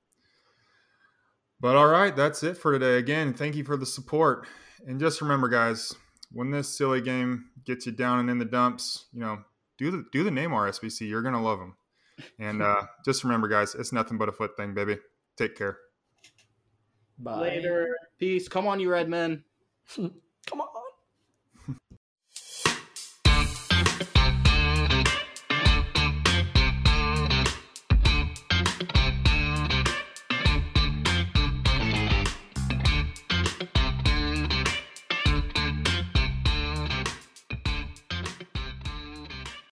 but all right, that's it for today. Again, thank you for the support, and just remember, guys, when this silly game gets you down and in the dumps, you know, do the do the Neymar SBC. You're gonna love them. And uh, just remember, guys, it's nothing but a foot thing, baby. Take care. Bye. Later. Peace. Come on, you red men. Come on.